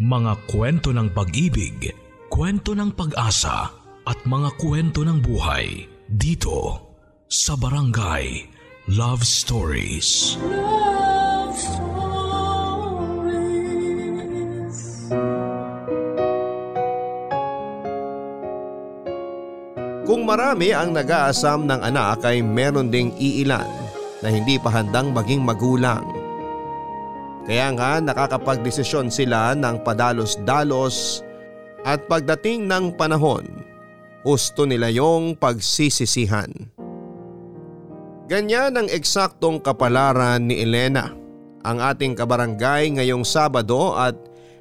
Mga kwento ng pag-ibig, kwento ng pag-asa at mga kwento ng buhay dito sa Barangay Love Stories. Love Stories. Kung marami ang nag-aasam ng anak ay meron ding iilan na hindi pa handang maging magulang kaya nga nakakapagdesisyon sila ng padalos-dalos at pagdating ng panahon, gusto nila yung pagsisisihan. Ganyan ang eksaktong kapalaran ni Elena, ang ating kabarangay ngayong Sabado at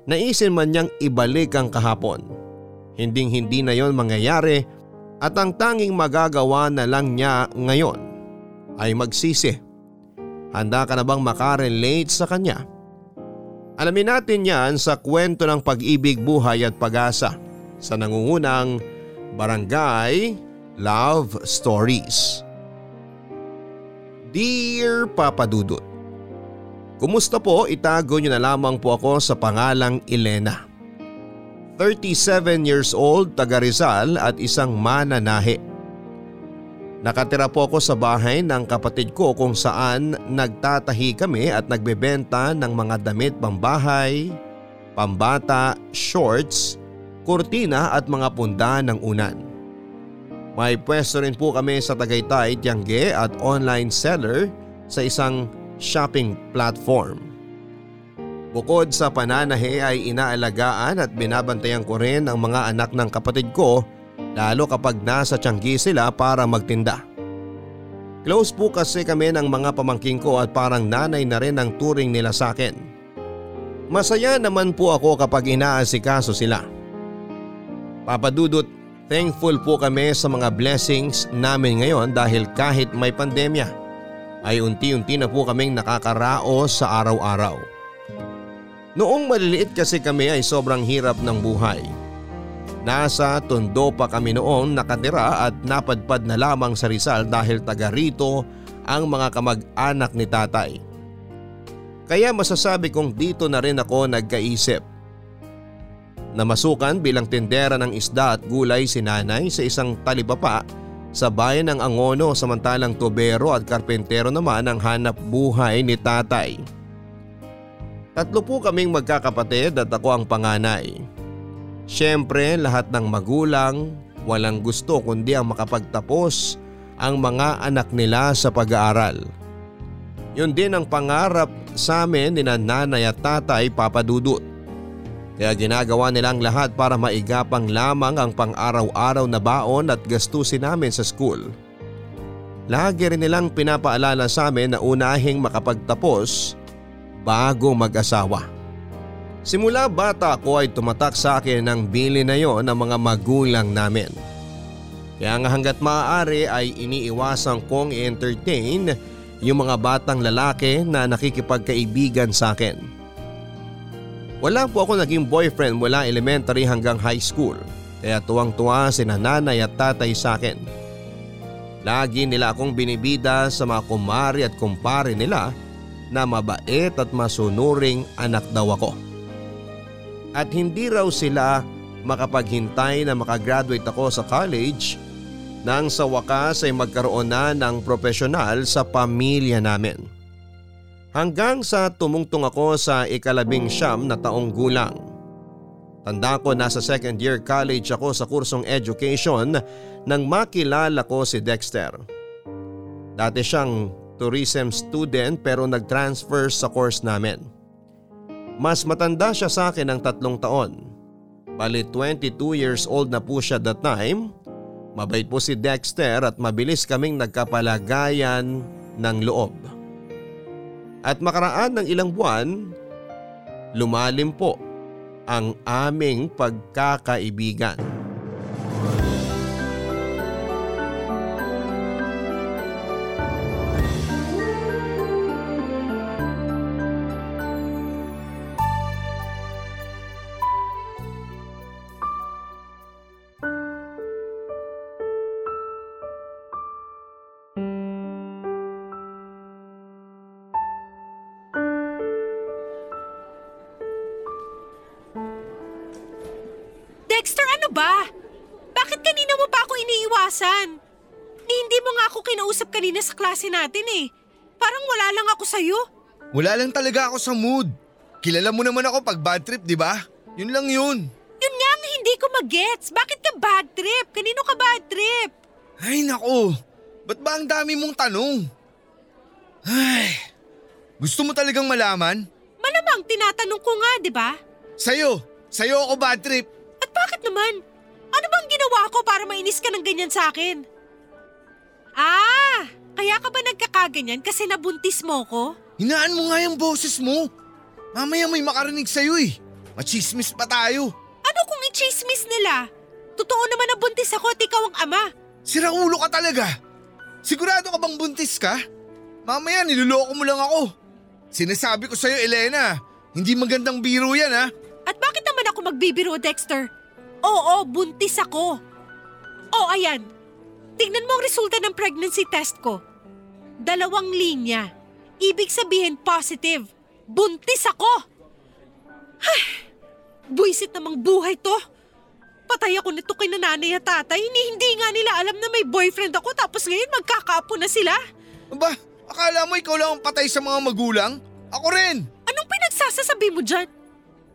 naisin man niyang ibalik ang kahapon. Hinding hindi na yon mangyayari at ang tanging magagawa na lang niya ngayon ay magsisi Handa ka na bang makarelate sa kanya? Alamin natin yan sa kwento ng pag-ibig, buhay at pag-asa sa nangungunang Barangay Love Stories. Dear Papa Dudut, Kumusta po? Itago niyo na lamang po ako sa pangalang Elena. 37 years old, taga Rizal at isang mananahe. Nakatira po ako sa bahay ng kapatid ko kung saan nagtatahi kami at nagbebenta ng mga damit pambahay, pambata, shorts, kurtina at mga punda ng unan. May pwesto rin po kami sa Tagaytay, Tiangge at online seller sa isang shopping platform. Bukod sa pananahe ay inaalagaan at binabantayan ko rin ang mga anak ng kapatid ko lalo kapag nasa Tianggi sila para magtinda. Close po kasi kami ng mga pamangking ko at parang nanay na rin ang turing nila sa akin. Masaya naman po ako kapag inaasikaso sila. Papadudot, thankful po kami sa mga blessings namin ngayon dahil kahit may pandemya ay unti-unti na po kaming nakakaraos sa araw-araw. Noong maliliit kasi kami ay sobrang hirap ng buhay Nasa tondo pa kami noon nakatira at napadpad na lamang sa Rizal dahil taga rito ang mga kamag-anak ni tatay. Kaya masasabi kong dito na rin ako nagkaisip. Namasukan bilang tindera ng isda at gulay si nanay sa isang talibapa sa bayan ng Angono samantalang tubero at karpentero naman ang hanap buhay ni tatay. Tatlo po kaming magkakapatid at ako ang panganay. Siyempre lahat ng magulang walang gusto kundi ang makapagtapos ang mga anak nila sa pag-aaral. Yun din ang pangarap sa amin ni nanay at tatay papadudot. Kaya ginagawa nilang lahat para maigapang lamang ang pang-araw-araw na baon at gastusin namin sa school. Lagi rin nilang pinapaalala sa amin na unahing makapagtapos bago mag-asawa. Simula bata ako ay tumatak sa akin ang bili na yon ng mga magulang namin. Kaya nga hanggat maaari ay iniiwasan kong i-entertain yung mga batang lalaki na nakikipagkaibigan sa akin. Wala po ako naging boyfriend mula elementary hanggang high school kaya tuwang-tuwa si nanay at tatay sa akin. Lagi nila akong binibida sa mga kumari at kumpare nila na mabait at masunuring anak daw ako at hindi raw sila makapaghintay na makagraduate ako sa college nang sa wakas ay magkaroon na ng profesional sa pamilya namin. Hanggang sa tumungtong ako sa ikalabing siyam na taong gulang. Tanda ko nasa second year college ako sa kursong education nang makilala ko si Dexter. Dati siyang tourism student pero nag-transfer sa course namin. Mas matanda siya sa akin ng tatlong taon. Bali 22 years old na po siya that time. Mabait po si Dexter at mabilis kaming nagkapalagayan ng loob. At makaraan ng ilang buwan, lumalim po ang aming pagkakaibigan. Kinausap kanina sa klase natin eh. Parang wala lang ako sa'yo. Wala lang talaga ako sa mood. Kilala mo naman ako pag bad trip, di ba? Yun lang yun. Yun nga ang hindi ko magets. Bakit ka bad trip? Kanino ka bad trip? Ay nako, ba't ba ang dami mong tanong? Ay, gusto mo talagang malaman? Malamang tinatanong ko nga, di ba? Sa'yo, sa'yo ako bad trip. At bakit naman? Ano bang ginawa ko para mainis ka ng ganyan sa akin? Ah, kaya ka ba nagkakaganyan kasi nabuntis mo ko? Hinaan mo nga yung boses mo. Mamaya may makarinig sa'yo eh. Machismis pa tayo. Ano kung i-chismis nila? Totoo naman na buntis ako at ikaw ang ama. Sira ulo ka talaga. Sigurado ka bang buntis ka? Mamaya niloloko mo lang ako. Sinasabi ko sa'yo Elena, hindi magandang biro yan ha. At bakit naman ako magbibiro, Dexter? Oo, buntis ako. Oh, ayan. Tingnan mo ang resulta ng pregnancy test ko. Dalawang linya. Ibig sabihin positive. Buntis ako! Ay, buisit namang buhay to. Patay ako nito kay nanay at tatay. Hindi, hindi nga nila alam na may boyfriend ako tapos ngayon magkakaapo na sila. Ba, akala mo ikaw lang ang patay sa mga magulang? Ako rin. Anong pinagsasasabi mo dyan?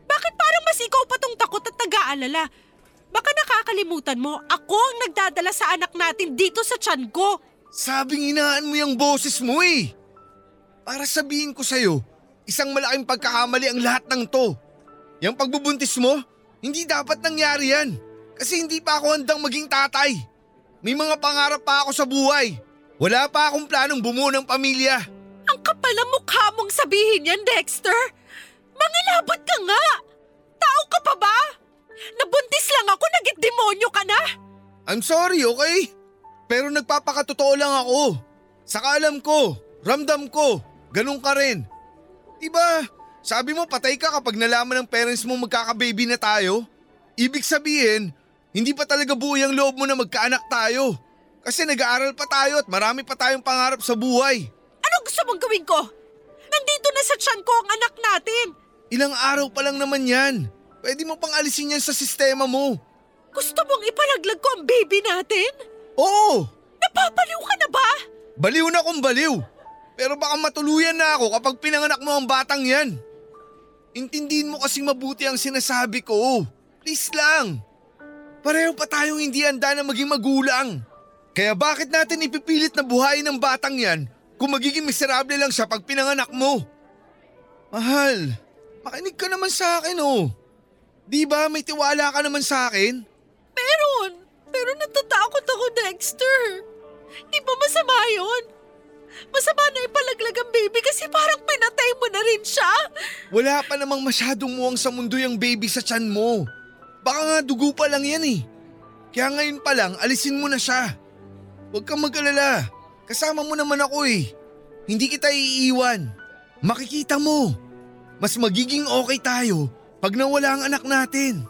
Bakit parang mas ikaw pa tong takot at nag-aalala? Baka nakakalimutan mo, ako ang nagdadala sa anak natin dito sa tiyan ko. Sabing inaan mo yung boses mo eh. Para sabihin ko sa'yo, isang malaking pagkakamali ang lahat ng to. Yung pagbubuntis mo, hindi dapat nangyari yan. Kasi hindi pa ako handang maging tatay. May mga pangarap pa ako sa buhay. Wala pa akong planong bumuo ng pamilya. Ang kapal ang mukha mong sabihin yan, Dexter. Mangilabot ka nga. Tao ka pa ba? Nabuntis lang ako, nagit demonyo ka na. I'm sorry, okay? Pero nagpapakatotoo lang ako. Saka alam ko, ramdam ko, ganun ka rin. Diba, sabi mo patay ka kapag nalaman ng parents mo magkakababy na tayo? Ibig sabihin, hindi pa talaga buo yung loob mo na magkaanak tayo. Kasi nag-aaral pa tayo at marami pa tayong pangarap sa buhay. Ano gusto mong gawin ko? Nandito na sa tiyan ko ang anak natin. Ilang araw pa lang naman yan. Pwede mo pang alisin yan sa sistema mo. Gusto mong ipalaglag ko ang baby natin? Oo, Napapaliw ka na ba? baliw na kung baliw. Pero baka matuluyan na ako kapag pinanganak mo ang batang yan. Intindihin mo kasing mabuti ang sinasabi ko. Please lang. Pareho pa tayong hindi handa na maging magulang. Kaya bakit natin ipipilit na buhayin ng batang yan kung magiging miserable lang siya pag pinanganak mo? Mahal, makinig ka naman sa akin oh. Di ba may tiwala ka naman sa akin? Meron. Pero natatakot ako, Dexter. Di ba masama yun? Masama na ipalaglag ang baby kasi parang pinatay mo na rin siya. Wala pa namang masyadong muwang sa mundo yung baby sa tiyan mo. Baka nga dugo pa lang yan eh. Kaya ngayon pa lang, alisin mo na siya. Huwag kang mag-alala. Kasama mo naman ako eh. Hindi kita iiwan. Makikita mo. Mas magiging okay tayo pag nawala ang anak natin.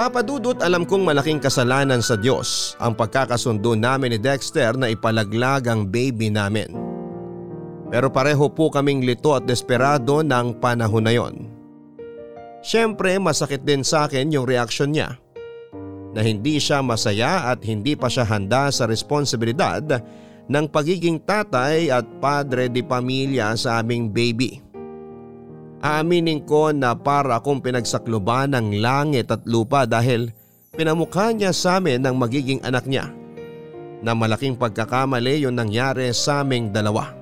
Papadudot alam kong malaking kasalanan sa Diyos ang pagkakasundo namin ni Dexter na ipalaglag ang baby namin. Pero pareho po kaming lito at desperado ng panahon na yon. Siyempre masakit din sa akin yung reaksyon niya na hindi siya masaya at hindi pa siya handa sa responsibilidad ng pagiging tatay at padre di pamilya sa aming baby. Aaminin ko na para akong pinagsakluban ng langit at lupa dahil pinamukha niya sa amin ng magiging anak niya. Na malaking pagkakamali yung nangyari sa aming dalawa.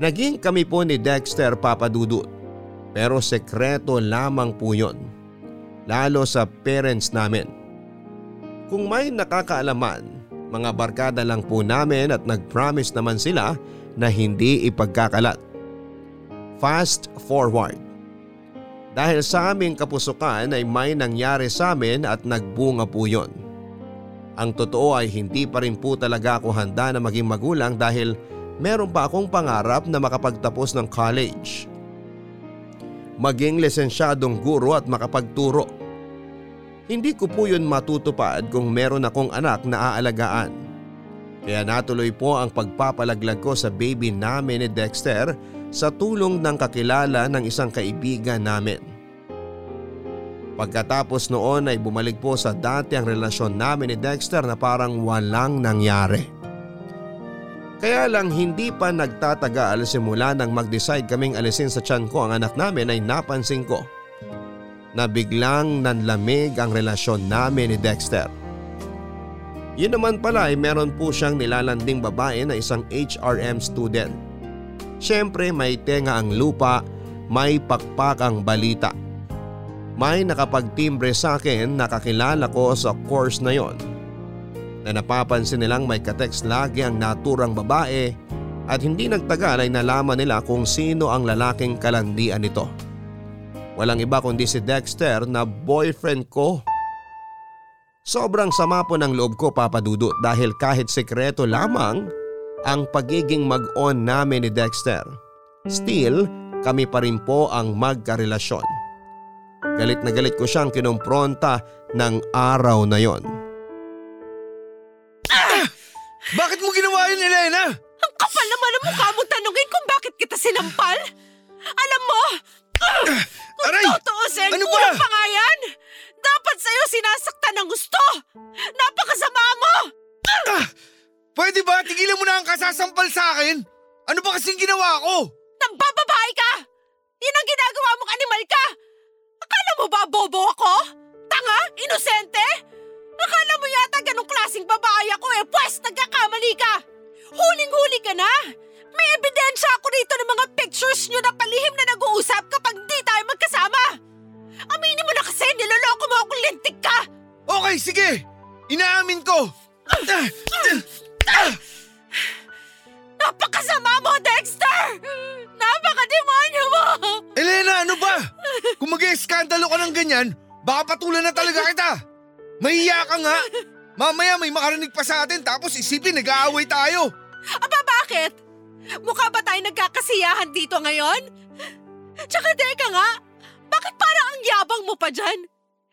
Naging kami po ni Dexter papadudot pero sekreto lamang po yun. Lalo sa parents namin. Kung may nakakaalaman, mga barkada lang po namin at nag-promise naman sila na hindi ipagkakalat. Fast forward. Dahil sa aming kapusukan ay may nangyari sa amin at nagbunga po yon. Ang totoo ay hindi pa rin po talaga ako handa na maging magulang dahil meron pa akong pangarap na makapagtapos ng college. Maging lisensyadong guro at makapagturo. Hindi ko po yun matutupad kung meron akong anak na aalagaan. Kaya natuloy po ang pagpapalaglag ko sa baby namin ni Dexter sa tulong ng kakilala ng isang kaibigan namin. Pagkatapos noon ay bumalik po sa dati ang relasyon namin ni Dexter na parang walang nangyari. Kaya lang hindi pa nagtatagal simula nang mag-decide kaming alisin sa tiyan ko ang anak namin ay napansin ko na biglang nanlamig ang relasyon namin ni Dexter. Yun naman pala ay meron po siyang nilalanding babae na isang HRM student. Siyempre may tenga ang lupa, may pakpak ang balita. May nakapagtimbre sa akin na kakilala ko sa course na yon. Na napapansin nilang may katext lagi ang naturang babae at hindi nagtagal ay nalaman nila kung sino ang lalaking kalandian nito. Walang iba kundi si Dexter na boyfriend ko Sobrang sama po ng loob ko papadudot dahil kahit sekreto lamang ang pagiging mag-on namin ni Dexter. Still, kami pa rin po ang magkarelasyon. Galit na galit ko siyang kinumpronta ng araw na yon. Ah! Bakit mo ginawa yun, Elena? Ang kapal naman ang mukha mo tanungin kung bakit kita sinampal. Alam mo, uh, kung Aray! tutuusin, Ano ba? kulang pa nga yan. Dapat sa'yo sinasaktan ng gusto. Napakasama mo. Ah! Pwede ba tigilan mo na ang kasasampal sa akin? Ano ba kasing ginawa ko? Nambababae ka. Yan ang ginagawa mong animal ka. Akala mo ba bobo ako? Tanga? Inosente? Akala mo yata ganong klaseng babae ako eh, pwes nagkakamali ka. Huling-huli ka na. May ebidensya ako dito ng mga pictures nyo na palihim na nag-uusap kapag di tayo magkasama. Aminin mo na kasi, niloloko mo akong lintik ka. Okay, sige. Inaamin ko. Napakasama mo, Dexter! Napakademonyo mo! Elena, ano ba? Kung mag-eskandalo ka ng ganyan, baka patulan na talaga kita. Mahiya ka nga. Mamaya may makarinig pa sa atin tapos isipin nag-aaway tayo. Aba bakit? Mukha ba tayo nagkakasiyahan dito ngayon? Tsaka teka nga, bakit parang ang yabang mo pa dyan?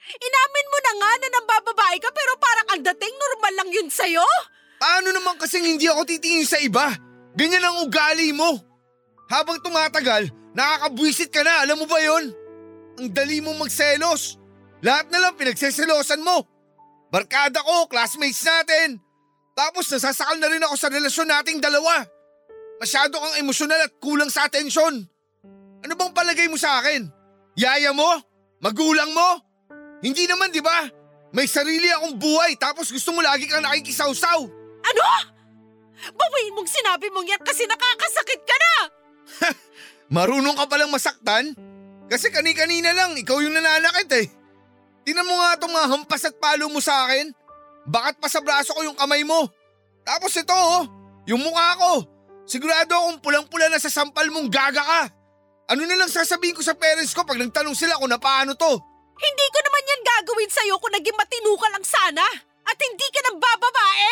Inamin mo na nga na nambababae ka pero parang ang dating normal lang yun sa'yo? Paano naman kasing hindi ako titingin sa iba? Ganyan ang ugali mo. Habang tumatagal, nakakabwisit ka na, alam mo ba yon? Ang dali mong magselos. Lahat na lang pinagseselosan mo. Barkada ko, classmates natin. Tapos nasasakal na rin ako sa relasyon nating dalawa. Masyado kang emosyonal at kulang sa atensyon. Ano bang palagay mo sa akin? Yaya mo? Magulang mo? Hindi naman, di ba? May sarili akong buhay tapos gusto mo lagi kang nakikisawsaw. Ano? Bawiin mong sinabi mong yan kasi nakakasakit ka na! Marunong ka palang masaktan? Kasi kani-kanina lang, ikaw yung nananakit eh. Tinan mo nga itong mga hampas at palo mo sa akin. Bakit pa sa braso ko yung kamay mo? Tapos ito oh, yung mukha ko. Sigurado akong pulang-pula na sa sampal mong gaga ka. Ano na lang sasabihin ko sa parents ko pag nagtanong sila kung na paano to? Hindi ko naman yan gagawin sa'yo kung naging matino ka lang sana at hindi ka nang bababae!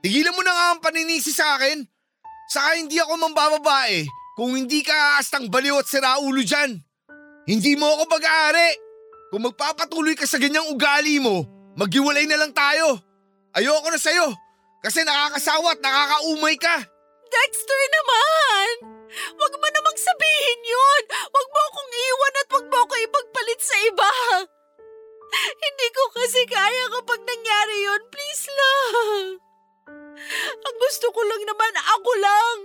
Tigilan mo na nga ang paninisi sa akin. Saka hindi ako mambababae kung hindi ka aastang baliw at siraulo dyan. Hindi mo ako pag-aari. Kung magpapatuloy ka sa ganyang ugali mo, maghiwalay na lang tayo. Ayoko na sa'yo kasi nakakasawa at nakakaumay ka. Dexter naman! Huwag mo namang sabihin yun! Huwag mo akong iwan at huwag mo ako ipagpalit sa iba! Hindi ko kasi kaya kapag nangyari yun, please lang! Ang gusto ko lang naman, ako lang!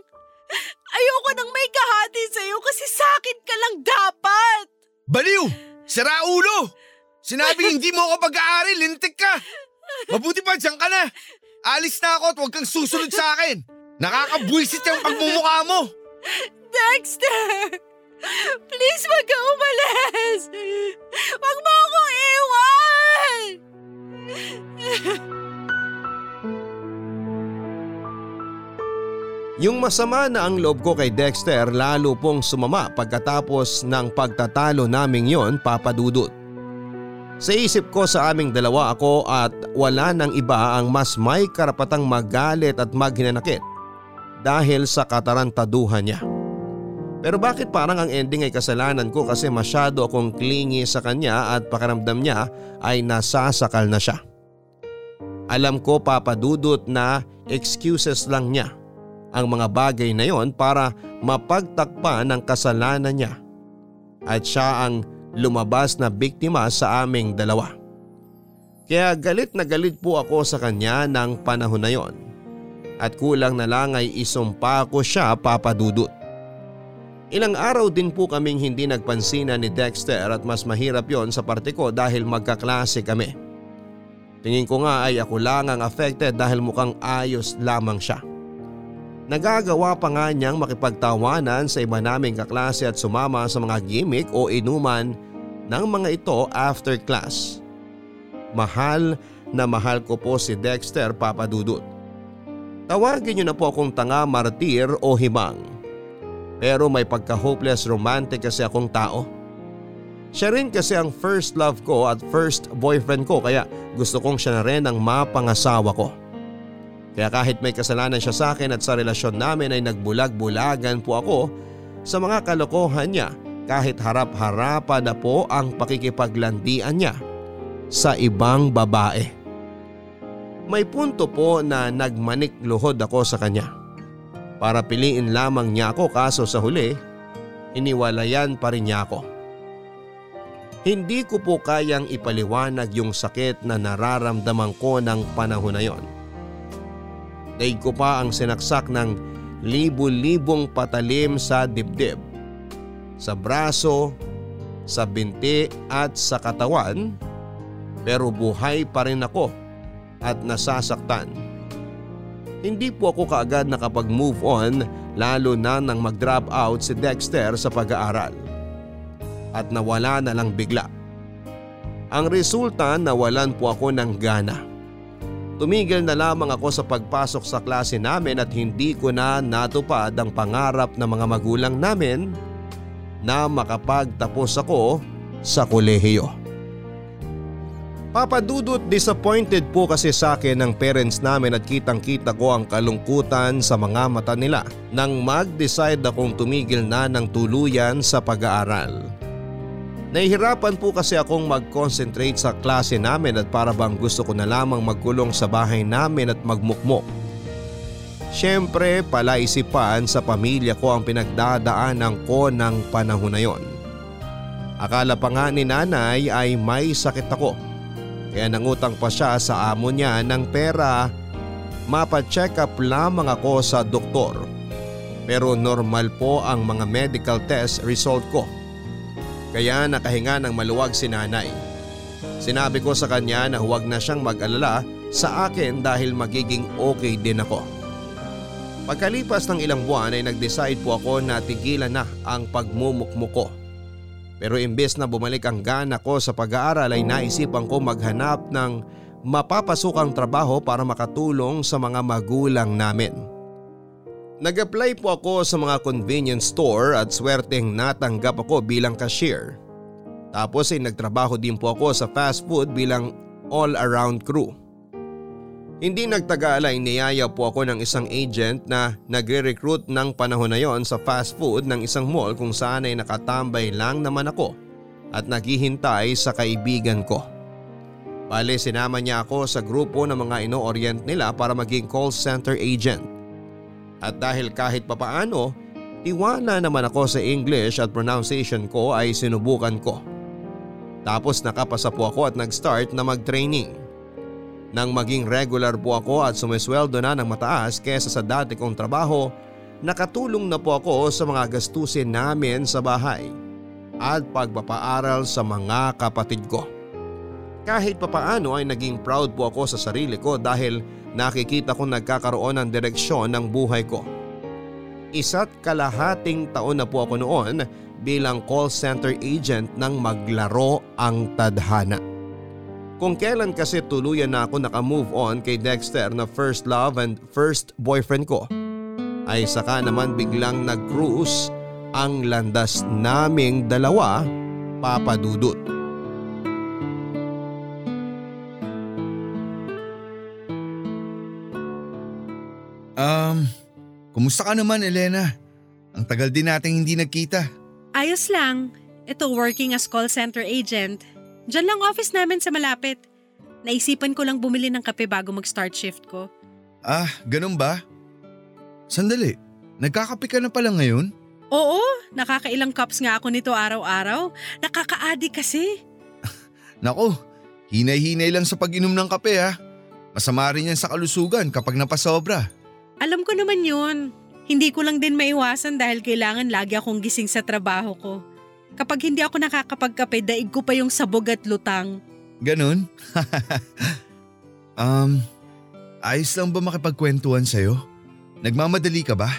Ayoko nang may kahati sa'yo kasi sakit ka lang dapat! Baliw! Siraulo! Sinabi hindi mo ako pag-aari, lintik ka! Mabuti pa, dyan ka na! Alis na ako at huwag kang susunod sa akin! Nakakabwisit yung pagmumukha mo! Dexter! Please wag ka umalis! Wag mo akong iwan! Yung masama na ang loob ko kay Dexter lalo pong sumama pagkatapos ng pagtatalo naming yon papadudot. Sa isip ko sa aming dalawa ako at wala nang iba ang mas may karapatang magalit at maghinanakit dahil sa katarantaduhan niya. Pero bakit parang ang ending ay kasalanan ko kasi masyado akong clingy sa kanya at pakiramdam niya ay nasasakal na siya. Alam ko papadudot na excuses lang niya ang mga bagay na yon para mapagtakpan ang kasalanan niya at siya ang lumabas na biktima sa aming dalawa. Kaya galit na galit po ako sa kanya ng panahon na yon at kulang na lang ay isumpa ko siya papadudot. Ilang araw din po kaming hindi nagpansinan ni Dexter at mas mahirap yon sa parte ko dahil magkaklase kami. Tingin ko nga ay ako lang ang affected dahil mukhang ayos lamang siya. Nagagawa pa nga niyang makipagtawanan sa iba naming kaklase at sumama sa mga gimmick o inuman ng mga ito after class. Mahal na mahal ko po si Dexter Papadudut. Tawagin niyo na po akong tanga martir o himang. Pero may pagka-hopeless romantic kasi akong tao. Siya rin kasi ang first love ko at first boyfriend ko kaya gusto kong siya na rin ang mapangasawa ko. Kaya kahit may kasalanan siya sa akin at sa relasyon namin ay nagbulag-bulagan po ako sa mga kalokohan niya kahit harap-harapan na po ang pakikipaglandian niya sa ibang babae. May punto po na nagmanik luhod ako sa kanya. Para piliin lamang niya ako kaso sa huli, iniwalayan pa rin niya ako. Hindi ko po kayang ipaliwanag yung sakit na nararamdaman ko ng panahon na yon Daig ko pa ang sinaksak ng libu-libong patalim sa dibdib. Sa braso, sa binti at sa katawan. Pero buhay pa rin ako at nasasaktan. Hindi po ako kaagad nakapag-move on lalo na nang mag-drop out si Dexter sa pag-aaral. At nawala na lang bigla. Ang resulta nawalan po ako ng gana. Tumigil na lamang ako sa pagpasok sa klase namin at hindi ko na natupad ang pangarap ng mga magulang namin na makapagtapos ako sa kolehiyo. Papadudot disappointed po kasi sa akin ng parents namin at kitang kita ko ang kalungkutan sa mga mata nila nang mag-decide akong tumigil na ng tuluyan sa pag-aaral. Nahihirapan po kasi akong mag-concentrate sa klase namin at para bang gusto ko na lamang magkulong sa bahay namin at magmukmok. Siyempre palaisipan sa pamilya ko ang pinagdadaanan ko ng panahon na yon. Akala pa nga ni nanay ay may sakit ako. Kaya nangutang pa siya sa amo niya ng pera. Mapa-check up lamang ako sa doktor. Pero normal po ang mga medical test result ko kaya nakahinga ng maluwag si nanay. Sinabi ko sa kanya na huwag na siyang mag-alala sa akin dahil magiging okay din ako. Pagkalipas ng ilang buwan ay nag-decide po ako na tigilan na ang pagmumukmuko. Pero imbes na bumalik ang gana ko sa pag-aaral ay naisipan ko maghanap ng mapapasukang trabaho para makatulong sa mga magulang namin. Nag-apply po ako sa mga convenience store at swerteng natanggap ako bilang cashier. Tapos ay nagtrabaho din po ako sa fast food bilang all-around crew. Hindi nagtagal ay niyaya po ako ng isang agent na nagre-recruit ng panahon na yon sa fast food ng isang mall kung saan ay nakatambay lang naman ako at naghihintay sa kaibigan ko. Bale sinama niya ako sa grupo ng mga ino-orient nila para maging call center agent. At dahil kahit papaano, tiwala naman ako sa English at pronunciation ko ay sinubukan ko. Tapos nakapasa po ako at nag-start na mag-training. Nang maging regular po ako at sumisweldo na ng mataas kesa sa dati kong trabaho, nakatulong na po ako sa mga gastusin namin sa bahay at pagpapaaral sa mga kapatid ko. Kahit papaano ay naging proud po ako sa sarili ko dahil nakikita kong nagkakaroon ng direksyon ng buhay ko. Isa't kalahating taon na po ako noon bilang call center agent ng maglaro ang tadhana. Kung kailan kasi tuluyan na ako nakamove on kay Dexter na first love and first boyfriend ko, ay saka naman biglang nag-cruise ang landas naming dalawa papadudot. Um, kumusta ka naman Elena? Ang tagal din nating hindi nagkita. Ayos lang. Ito working as call center agent. Diyan lang office namin sa malapit. Naisipan ko lang bumili ng kape bago mag-start shift ko. Ah, ganun ba? Sandali, nagkakape ka na pala ngayon? Oo, nakakailang cups nga ako nito araw-araw. Nakakaadi kasi. Nako, hinay-hinay lang sa pag-inom ng kape ha. Masama rin yan sa kalusugan kapag napasobra. Alam ko naman yun. Hindi ko lang din maiwasan dahil kailangan lagi akong gising sa trabaho ko. Kapag hindi ako nakakapagkape, daig ko pa yung sabog at lutang. Ganon? um, ayos lang ba makipagkwentuhan sa'yo? Nagmamadali ka ba?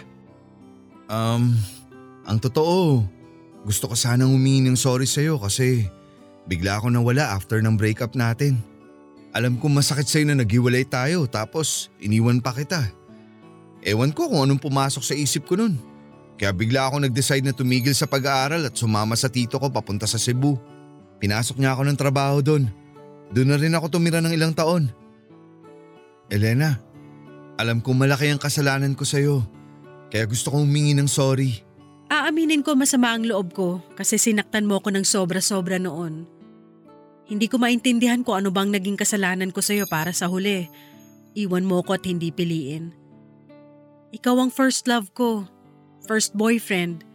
Um, ang totoo, gusto ko sanang humingi ng sorry sa'yo kasi bigla ako nawala after ng breakup natin. Alam ko masakit sa'yo na naghiwalay tayo tapos iniwan pa kita. Ewan ko kung anong pumasok sa isip ko nun. Kaya bigla ako nag-decide na tumigil sa pag-aaral at sumama sa tito ko papunta sa Cebu. Pinasok niya ako ng trabaho doon. Doon na rin ako tumira ng ilang taon. Elena, alam kong malaki ang kasalanan ko sa'yo. Kaya gusto kong humingi ng sorry. Aaminin ko masama ang loob ko kasi sinaktan mo ko ng sobra-sobra noon. Hindi ko maintindihan kung ano bang naging kasalanan ko sa'yo para sa huli. Iwan mo ko at hindi piliin. Ikaw ang first love ko, first boyfriend.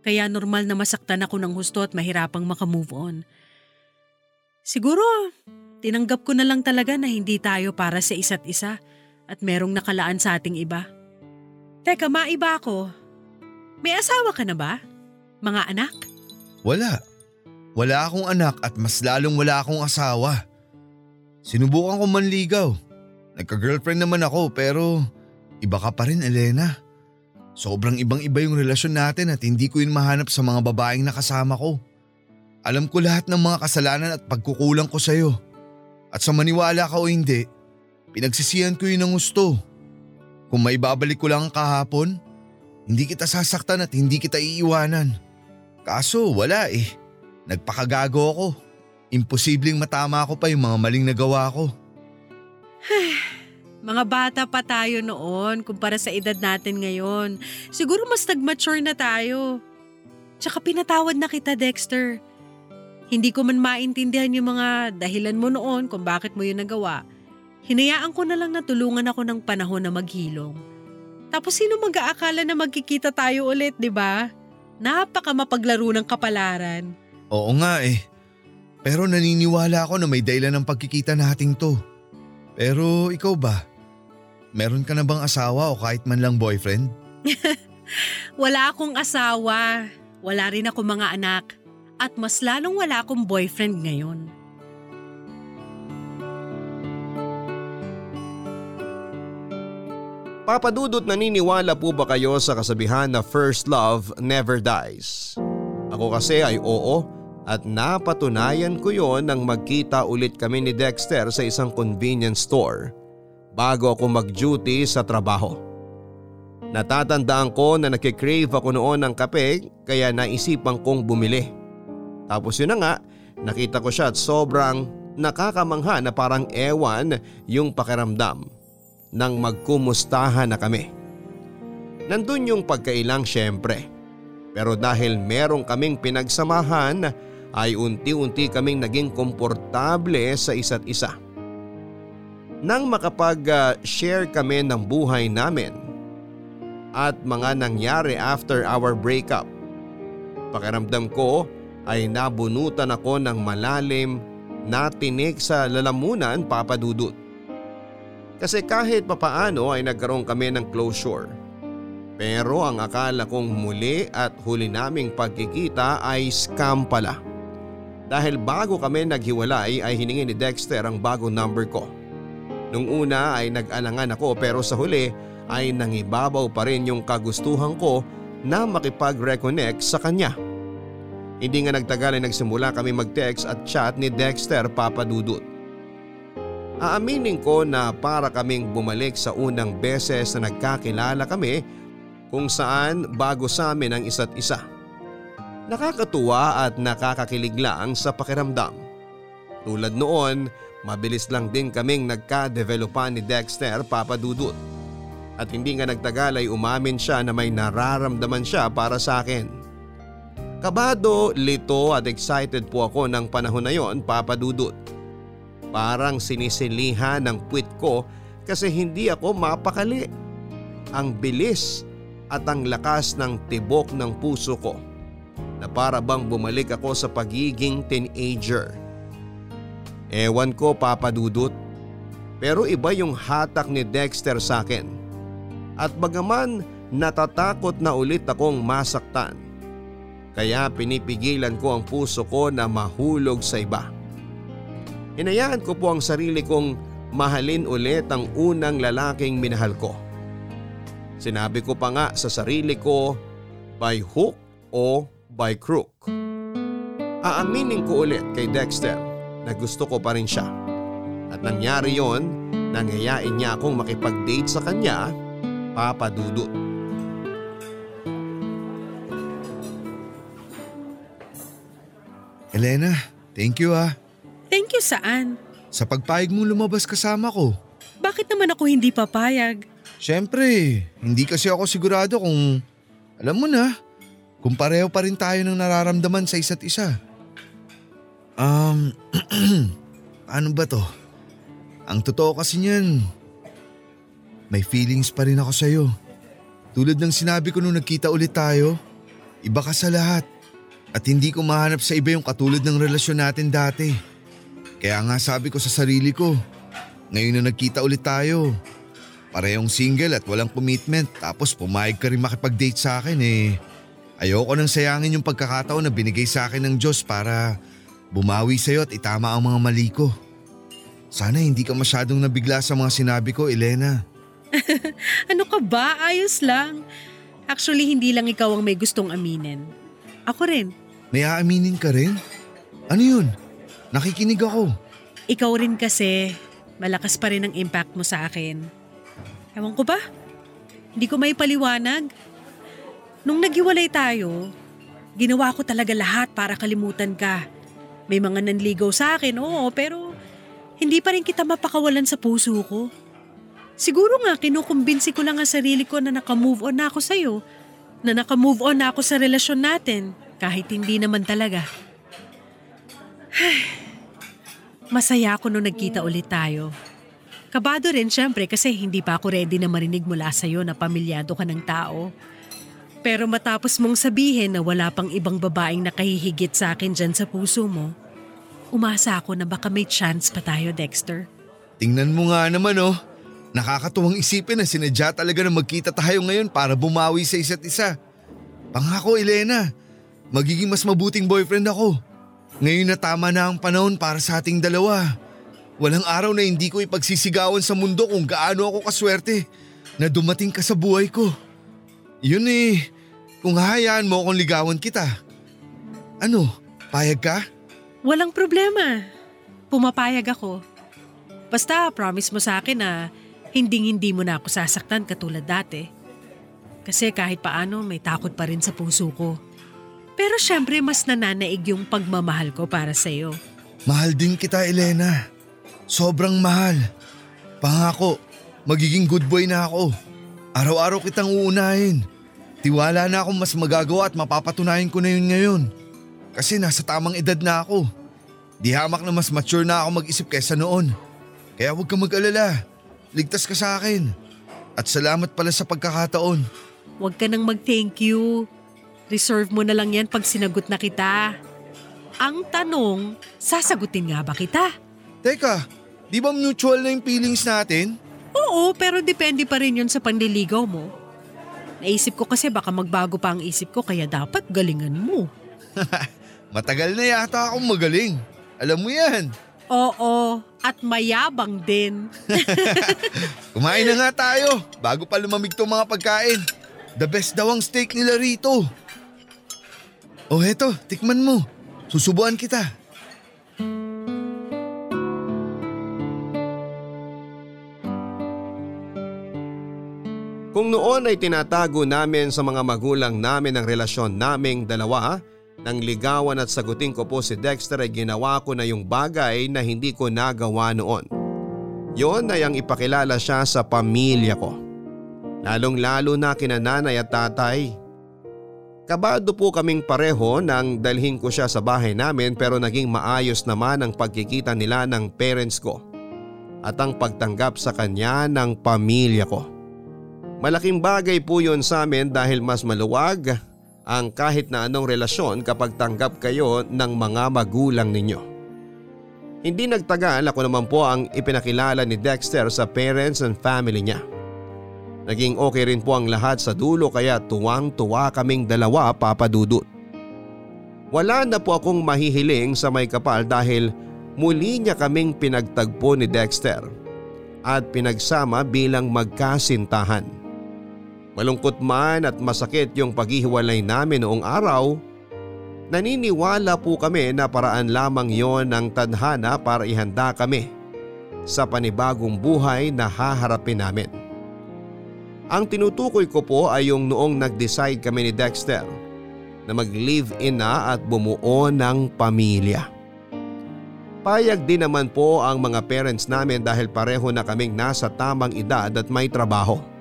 Kaya normal na masaktan ako ng husto at mahirapang makamove on. Siguro, tinanggap ko na lang talaga na hindi tayo para sa isa't isa at merong nakalaan sa ating iba. Teka, maiba ako. May asawa ka na ba? Mga anak? Wala. Wala akong anak at mas lalong wala akong asawa. Sinubukan ko manligaw. Nagka-girlfriend naman ako pero iba ka pa rin Elena. Sobrang ibang iba yung relasyon natin at hindi ko yun mahanap sa mga babaeng nakasama ko. Alam ko lahat ng mga kasalanan at pagkukulang ko sa'yo. At sa maniwala ka o hindi, pinagsisihan ko yun ng gusto. Kung may babalik ko lang kahapon, hindi kita sasaktan at hindi kita iiwanan. Kaso wala eh. Nagpakagago ako. Imposibleng matama ko pa yung mga maling nagawa ko. Mga bata pa tayo noon kumpara sa edad natin ngayon. Siguro mas nag-mature na tayo. Tsaka pinatawad na kita, Dexter. Hindi ko man maintindihan yung mga dahilan mo noon kung bakit mo yun nagawa. Hinayaan ko na lang na tulungan ako ng panahon na maghilom. Tapos sino mag-aakala na magkikita tayo ulit, di ba? Napaka mapaglaro ng kapalaran. Oo nga eh. Pero naniniwala ako na may dahilan ng pagkikita nating to. Pero ikaw ba? Meron ka na bang asawa o kahit man lang boyfriend? Wala akong asawa. Wala rin ako mga anak. At mas lalong wala akong boyfriend ngayon. Papadudot naniniwala po ba kayo sa kasabihan na first love never dies? Ako kasi ay oo at napatunayan ko yon nang magkita ulit kami ni Dexter sa isang convenience store bago ako mag-duty sa trabaho. Natatandaan ko na nakikrave ako noon ng kape kaya naisipan kong bumili. Tapos yun na nga, nakita ko siya at sobrang nakakamangha na parang ewan yung pakiramdam nang magkumustahan na kami. Nandun yung pagkailang syempre. Pero dahil merong kaming pinagsamahan ay unti-unti kaming naging komportable sa isa't isa. Nang makapag-share kami ng buhay namin at mga nangyari after our breakup, pakiramdam ko ay nabunutan ako ng malalim na tinik sa lalamunan papadudot. Kasi kahit papaano ay nagkaroon kami ng closure. Pero ang akala kong muli at huli naming pagkikita ay scam pala. Dahil bago kami naghiwalay ay hiningi ni Dexter ang bagong number ko. Nung una ay nag-alangan ako pero sa huli ay nangibabaw pa rin yung kagustuhan ko na makipag-reconnect sa kanya. Hindi nga nagtagal ay nagsimula kami mag-text at chat ni Dexter papadudot. Aaminin ko na para kaming bumalik sa unang beses na nagkakilala kami kung saan bago sa amin ang isa't isa. Nakakatuwa at nakakakilig lang sa pakiramdam. Tulad noon, mabilis lang din kaming nagka-developan ni Dexter papadudot. At hindi nga nagtagal ay umamin siya na may nararamdaman siya para sa akin. Kabado, lito at excited po ako ng panahon na yon papadudot. Parang sinisilihan ng puwit ko kasi hindi ako mapakali. ang bilis at ang lakas ng tibok ng puso ko na para bang bumalik ako sa pagiging teenager. Ewan ko papadudot pero iba yung hatak ni Dexter sa akin. At bagaman natatakot na ulit akong masaktan. Kaya pinipigilan ko ang puso ko na mahulog sa iba. Hinayaan ko po ang sarili kong mahalin ulit ang unang lalaking minahal ko. Sinabi ko pa nga sa sarili ko by hook o by crook. Aaminin ko ulit kay Dexter na gusto ko pa rin siya. At nangyari yon, nangyayain niya akong makipag-date sa kanya, Papa Dudut. Elena, thank you ah. Thank you saan? Sa pagpayag mong lumabas kasama ko. Bakit naman ako hindi papayag? Siyempre, hindi kasi ako sigurado kung, alam mo na, kung pareho pa rin tayo ng nararamdaman sa isa't isa. Um, ano ba to? Ang totoo kasi niyan, may feelings pa rin ako sa'yo. Tulad ng sinabi ko nung nagkita ulit tayo, iba ka sa lahat. At hindi ko mahanap sa iba yung katulad ng relasyon natin dati. Kaya nga sabi ko sa sarili ko, ngayon na nagkita ulit tayo, parehong single at walang commitment tapos pumayag ka rin makipag-date sa akin eh. Ayoko nang sayangin yung pagkakataon na binigay sa akin ng Diyos para bumawi sa'yo at itama ang mga mali ko. Sana hindi ka masyadong nabigla sa mga sinabi ko, Elena. ano ka ba? Ayos lang. Actually, hindi lang ikaw ang may gustong aminin. Ako rin. May aaminin ka rin? Ano yun? Nakikinig ako. Ikaw rin kasi, malakas pa rin ang impact mo sa akin. Ewan ko ba? Hindi ko may paliwanag. Nung naghiwalay tayo, ginawa ko talaga lahat para kalimutan ka. May mga nanligaw sa akin, oo, pero hindi pa rin kita mapakawalan sa puso ko. Siguro nga kinukumbinsi ko lang ang sarili ko na nakamove on na ako sa'yo, na nakamove on na ako sa relasyon natin, kahit hindi naman talaga. Masaya ako nung nagkita ulit tayo. Kabado rin syempre kasi hindi pa ako ready na marinig mula sa'yo na pamilyado ka ng tao. Pero matapos mong sabihin na wala pang ibang babaeng nakahihigit sa akin dyan sa puso mo, umasa ako na baka may chance pa tayo, Dexter. Tingnan mo nga naman oh. Nakakatuwang isipin na sinadya talaga na magkita tayo ngayon para bumawi sa isa't isa. Pangako Elena, magiging mas mabuting boyfriend ako. Ngayon na tama na ang panahon para sa ating dalawa. Walang araw na hindi ko ipagsisigawan sa mundo kung gaano ako kaswerte na dumating ka sa buhay ko. Yun eh, kung hahayaan mo akong ligawan kita. Ano, payag ka? Walang problema. Pumapayag ako. Basta promise mo sa akin na hinding hindi mo na ako sasaktan katulad dati. Kasi kahit paano may takot pa rin sa puso ko. Pero syempre mas nananaig yung pagmamahal ko para sa'yo. Mahal din kita Elena. Sobrang mahal. Pangako, magiging good boy na ako. Araw-araw kitang uunahin. Tiwala na akong mas magagawa at mapapatunayan ko na yun ngayon. Kasi nasa tamang edad na ako. Di hamak na mas mature na ako mag-isip kaysa noon. Kaya huwag kang mag-alala. Ligtas ka sa akin. At salamat pala sa pagkakataon. Huwag ka nang mag-thank you. Reserve mo na lang yan pag sinagot na kita. Ang tanong, sasagutin nga ba kita? Teka, di ba mutual na yung feelings natin? Oo, pero depende pa rin yun sa panliligaw mo. Naisip ko kasi baka magbago pa ang isip ko kaya dapat galingan mo. Matagal na yata akong magaling. Alam mo yan. Oo, at mayabang din. Kumain na nga tayo bago pa lumamig tong mga pagkain. The best daw ang steak nila rito. Oh heto, tikman mo. Susubuan kita. Kung noon ay tinatago namin sa mga magulang namin ang relasyon naming dalawa, nang ligawan at sagutin ko po si Dexter ay ginawa ko na yung bagay na hindi ko nagawa noon. Yon ay ang ipakilala siya sa pamilya ko. Lalong lalo na kina nanay at tatay. Kabado po kaming pareho nang dalhin ko siya sa bahay namin pero naging maayos naman ang pagkikita nila ng parents ko at ang pagtanggap sa kanya ng pamilya ko. Malaking bagay po yun sa amin dahil mas maluwag ang kahit na anong relasyon kapag tanggap kayo ng mga magulang ninyo. Hindi nagtagal ako naman po ang ipinakilala ni Dexter sa parents and family niya. Naging okay rin po ang lahat sa dulo kaya tuwang tuwa kaming dalawa papadudot. Wala na po akong mahihiling sa may kapal dahil muli niya kaming pinagtagpo ni Dexter at pinagsama bilang magkasintahan. Malungkot man at masakit yung paghihiwalay namin noong araw, naniniwala po kami na paraan lamang yon ng tadhana para ihanda kami sa panibagong buhay na haharapin namin. Ang tinutukoy ko po ay yung noong nag-decide kami ni Dexter na mag-live-in na at bumuo ng pamilya. Payag din naman po ang mga parents namin dahil pareho na kaming nasa tamang edad at may trabaho.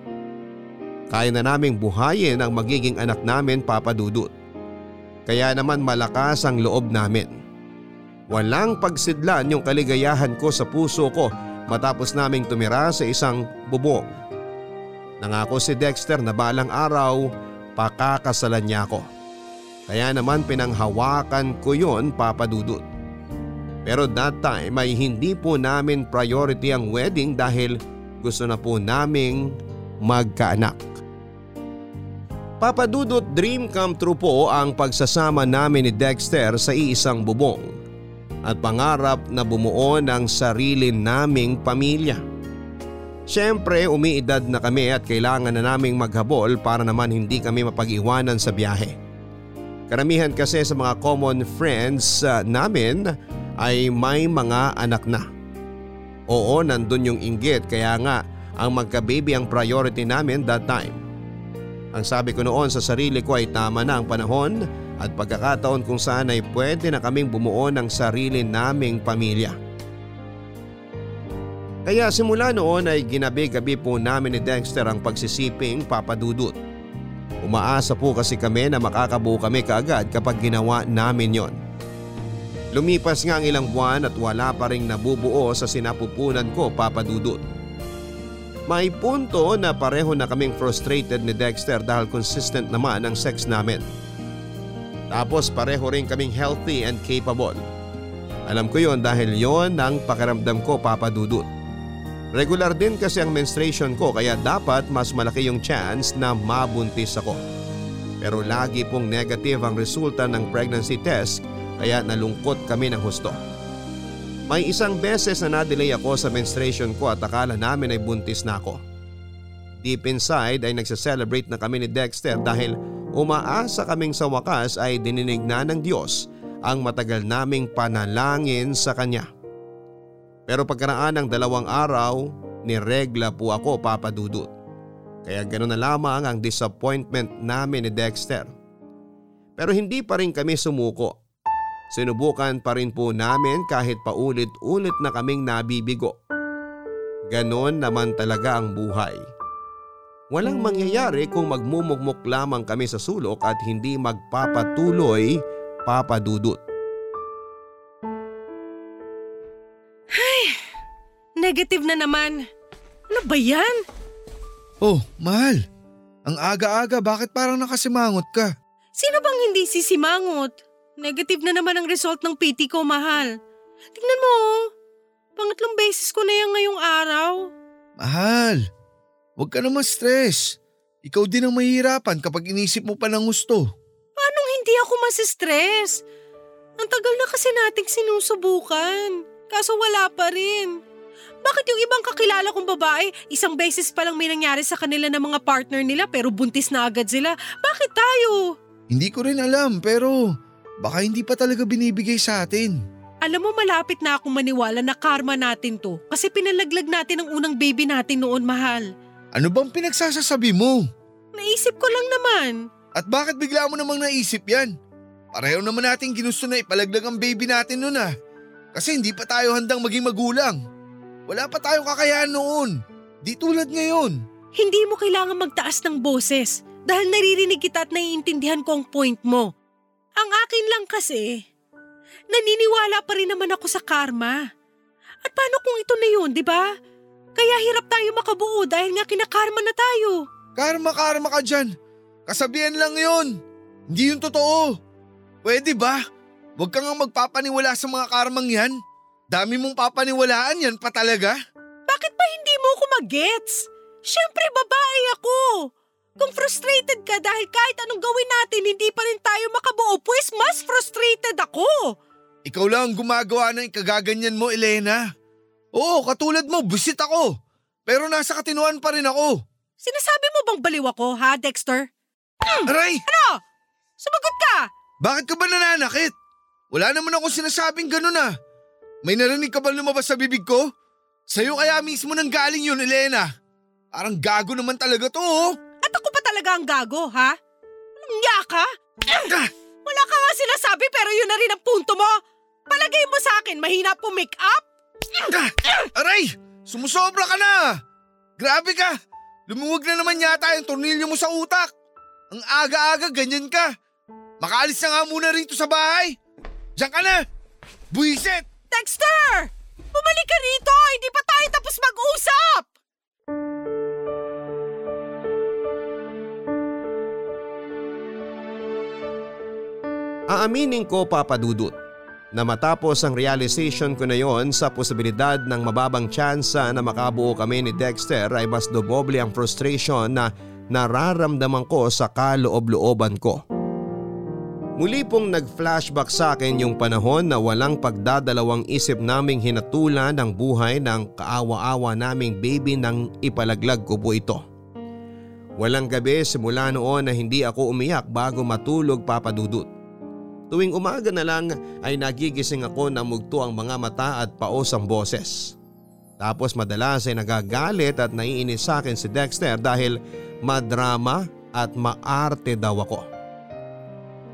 Kaya na naming buhayin ang magiging anak namin papadudot. Kaya naman malakas ang loob namin. Walang pagsidlan yung kaligayahan ko sa puso ko matapos naming tumira sa isang bubong Nangako si Dexter na balang araw pakakasalan niya ako. Kaya naman pinanghawakan ko yon papadudot. Pero that time ay hindi po namin priority ang wedding dahil gusto na po naming magkaanak. Papadudot dream come true po ang pagsasama namin ni Dexter sa iisang bubong at pangarap na bumuo ng sarili naming pamilya. Siyempre umiidad na kami at kailangan na naming maghabol para naman hindi kami mapag-iwanan sa biyahe. Karamihan kasi sa mga common friends uh, namin ay may mga anak na. Oo, nandun yung inggit kaya nga ang magka-baby ang priority namin that time. Ang sabi ko noon sa sarili ko ay tama na ang panahon at pagkakataon kung saan ay pwede na kaming bumuo ng sarili naming pamilya. Kaya simula noon ay ginabi-gabi po namin ni Dexter ang pagsisiping papadudot. Umaasa po kasi kami na makakabuo kami kaagad kapag ginawa namin yon. Lumipas nga ang ilang buwan at wala pa rin nabubuo sa sinapupunan ko papadudot. May punto na pareho na kaming frustrated ni Dexter dahil consistent naman ang sex namin. Tapos pareho rin kaming healthy and capable. Alam ko yon dahil yon ang pakiramdam ko papadudot. Regular din kasi ang menstruation ko kaya dapat mas malaki yung chance na mabuntis ako. Pero lagi pong negative ang resulta ng pregnancy test kaya nalungkot kami ng husto. May isang beses na na-delay ako sa menstruation ko at akala namin ay buntis na ako. Deep inside ay nagsa-celebrate na kami ni Dexter dahil umaasa kaming sa wakas ay dininig na ng Diyos ang matagal naming panalangin sa Kanya. Pero pagkaraan ng dalawang araw, niregla po ako papadudot. Kaya ganoon na lamang ang disappointment namin ni Dexter. Pero hindi pa rin kami sumuko. Sinubukan pa rin po namin kahit paulit-ulit na kaming nabibigo. Ganon naman talaga ang buhay. Walang mangyayari kung magmumugmok lamang kami sa sulok at hindi magpapatuloy papadudot. Negative na naman. Ano ba yan? Oh, mahal. Ang aga-aga, bakit parang nakasimangot ka? Sino bang hindi sisimangot? Negative na naman ang result ng PT ko, mahal. Tingnan mo, oh. pangatlong beses ko na yan ngayong araw. Mahal, huwag ka naman stress. Ikaw din ang mahihirapan kapag inisip mo pa ng gusto. Paano hindi ako masistress? Ang tagal na kasi nating sinusubukan. Kaso wala pa rin. Bakit yung ibang kakilala kong babae, isang beses pa lang may nangyari sa kanila ng mga partner nila pero buntis na agad sila? Bakit tayo? Hindi ko rin alam pero baka hindi pa talaga binibigay sa atin. Alam mo malapit na akong maniwala na karma natin to kasi pinalaglag natin ang unang baby natin noon mahal. Ano bang pinagsasasabi mo? Naisip ko lang naman. At bakit bigla mo namang naisip yan? Pareho naman natin ginusto na ipalaglag ang baby natin noon ah. Kasi hindi pa tayo handang maging magulang. Wala pa tayong kakayahan noon. Di tulad ngayon. Hindi mo kailangan magtaas ng boses dahil naririnig kita at naiintindihan ko ang point mo. Ang akin lang kasi, naniniwala pa rin naman ako sa karma. At paano kung ito na yun, di ba? Kaya hirap tayo makabuo dahil nga kinakarma na tayo. Karma-karma ka dyan. Kasabihan lang yon. Hindi yung totoo. Pwede ba? Huwag ka nga magpapaniwala sa mga karmang yan. Dami mong papaniwalaan yan pa talaga. Bakit ba hindi mo ko magets? Siyempre babae ako. Kung frustrated ka dahil kahit anong gawin natin hindi pa rin tayo makabuo, pues mas frustrated ako. Ikaw lang ang gumagawa ng ikagaganyan mo, Elena. Oo, katulad mo, bisit ako. Pero nasa katinuan pa rin ako. Sinasabi mo bang baliw ako, ha, Dexter? Aray! Ano? Sumagot ka! Bakit ka ba nananakit? Wala naman ako sinasabing ganun ah. May narinig ka ba lumabas sa bibig ko? Sa'yo kaya mismo nang galing yun, Elena. Parang gago naman talaga to, oh. Talaga ang gago, ha? Niya ka? Ah! Wala ka nga sinasabi pero yun na rin ang punto mo. Palagay mo sa akin, mahina po make up? Ah! Aray! Sumusobra ka na! Grabe ka! Lumuwag na naman yata yung tornilyo mo sa utak. Ang aga-aga, ganyan ka. Makaalis na nga muna rito sa bahay. Diyan ka na! Buisit! Dexter! Bumalik ka rito! Hindi pa tayo tapos mag-usap! Aaminin ko papadudot na matapos ang realization ko na yon sa posibilidad ng mababang tsansa na makabuo kami ni Dexter ay mas dumoble ang frustration na nararamdaman ko sa kaloob-looban ko. Muli pong nag-flashback sa akin yung panahon na walang pagdadalawang isip naming hinatulan ng buhay ng kaawa-awa naming baby nang ipalaglag ko po ito. Walang gabi simula noon na hindi ako umiyak bago matulog papadudot. Tuwing umaga na lang ay nagigising ako na mugto ang mga mata at paos ang boses. Tapos madalas ay nagagalit at naiinis sa akin si Dexter dahil madrama at maarte daw ako.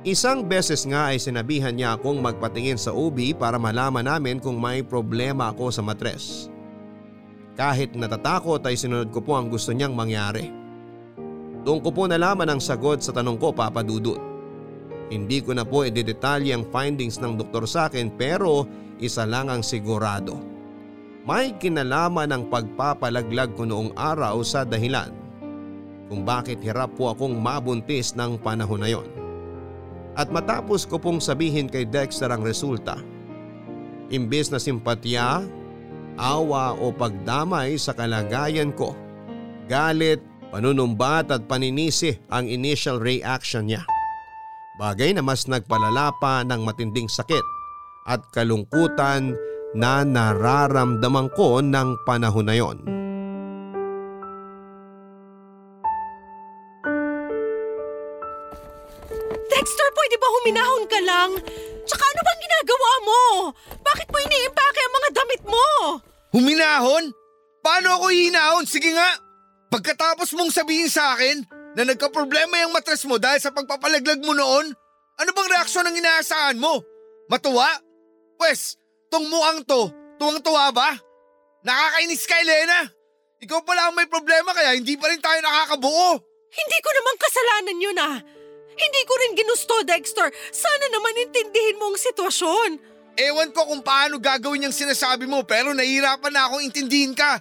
Isang beses nga ay sinabihan niya akong magpatingin sa ubi para malaman namin kung may problema ako sa matres. Kahit natatakot ay sinunod ko po ang gusto niyang mangyari. Doon ko po nalaman ang sagot sa tanong ko papadudot. Hindi ko na po idedetalye ang findings ng doktor sa akin pero isa lang ang sigurado. May kinalaman ang pagpapalaglag ko noong araw sa dahilan kung bakit hirap po akong mabuntis ng panahon na yon. At matapos ko pong sabihin kay Dexter ang resulta, imbes na simpatya, awa o pagdamay sa kalagayan ko, galit, panunumbat at paninisi ang initial reaction niya. Bagay na mas nagpalala pa ng matinding sakit at kalungkutan na nararamdaman ko ng panahon na yon. Dexter, pwede ba huminahon ka lang? Tsaka ano bang ginagawa mo? Bakit mo iniimpake ang mga damit mo? Huminahon? Paano ako hihinahon? Sige nga! Pagkatapos mong sabihin sa akin na nagka-problema yung matres mo dahil sa pagpapalaglag mo noon, ano bang reaksyon ang inaasahan mo? Matuwa? Pwes, tong mukhang to, tuwang-tuwa ba? Nakakainis ka, Elena! Ikaw pala ang may problema kaya hindi pa rin tayo nakakabuo. Hindi ko naman kasalanan yun ah. Hindi ko rin ginusto, Dexter. Sana naman intindihin mo ang sitwasyon. Ewan ko kung paano gagawin yung sinasabi mo pero nahihirapan na akong intindihin ka.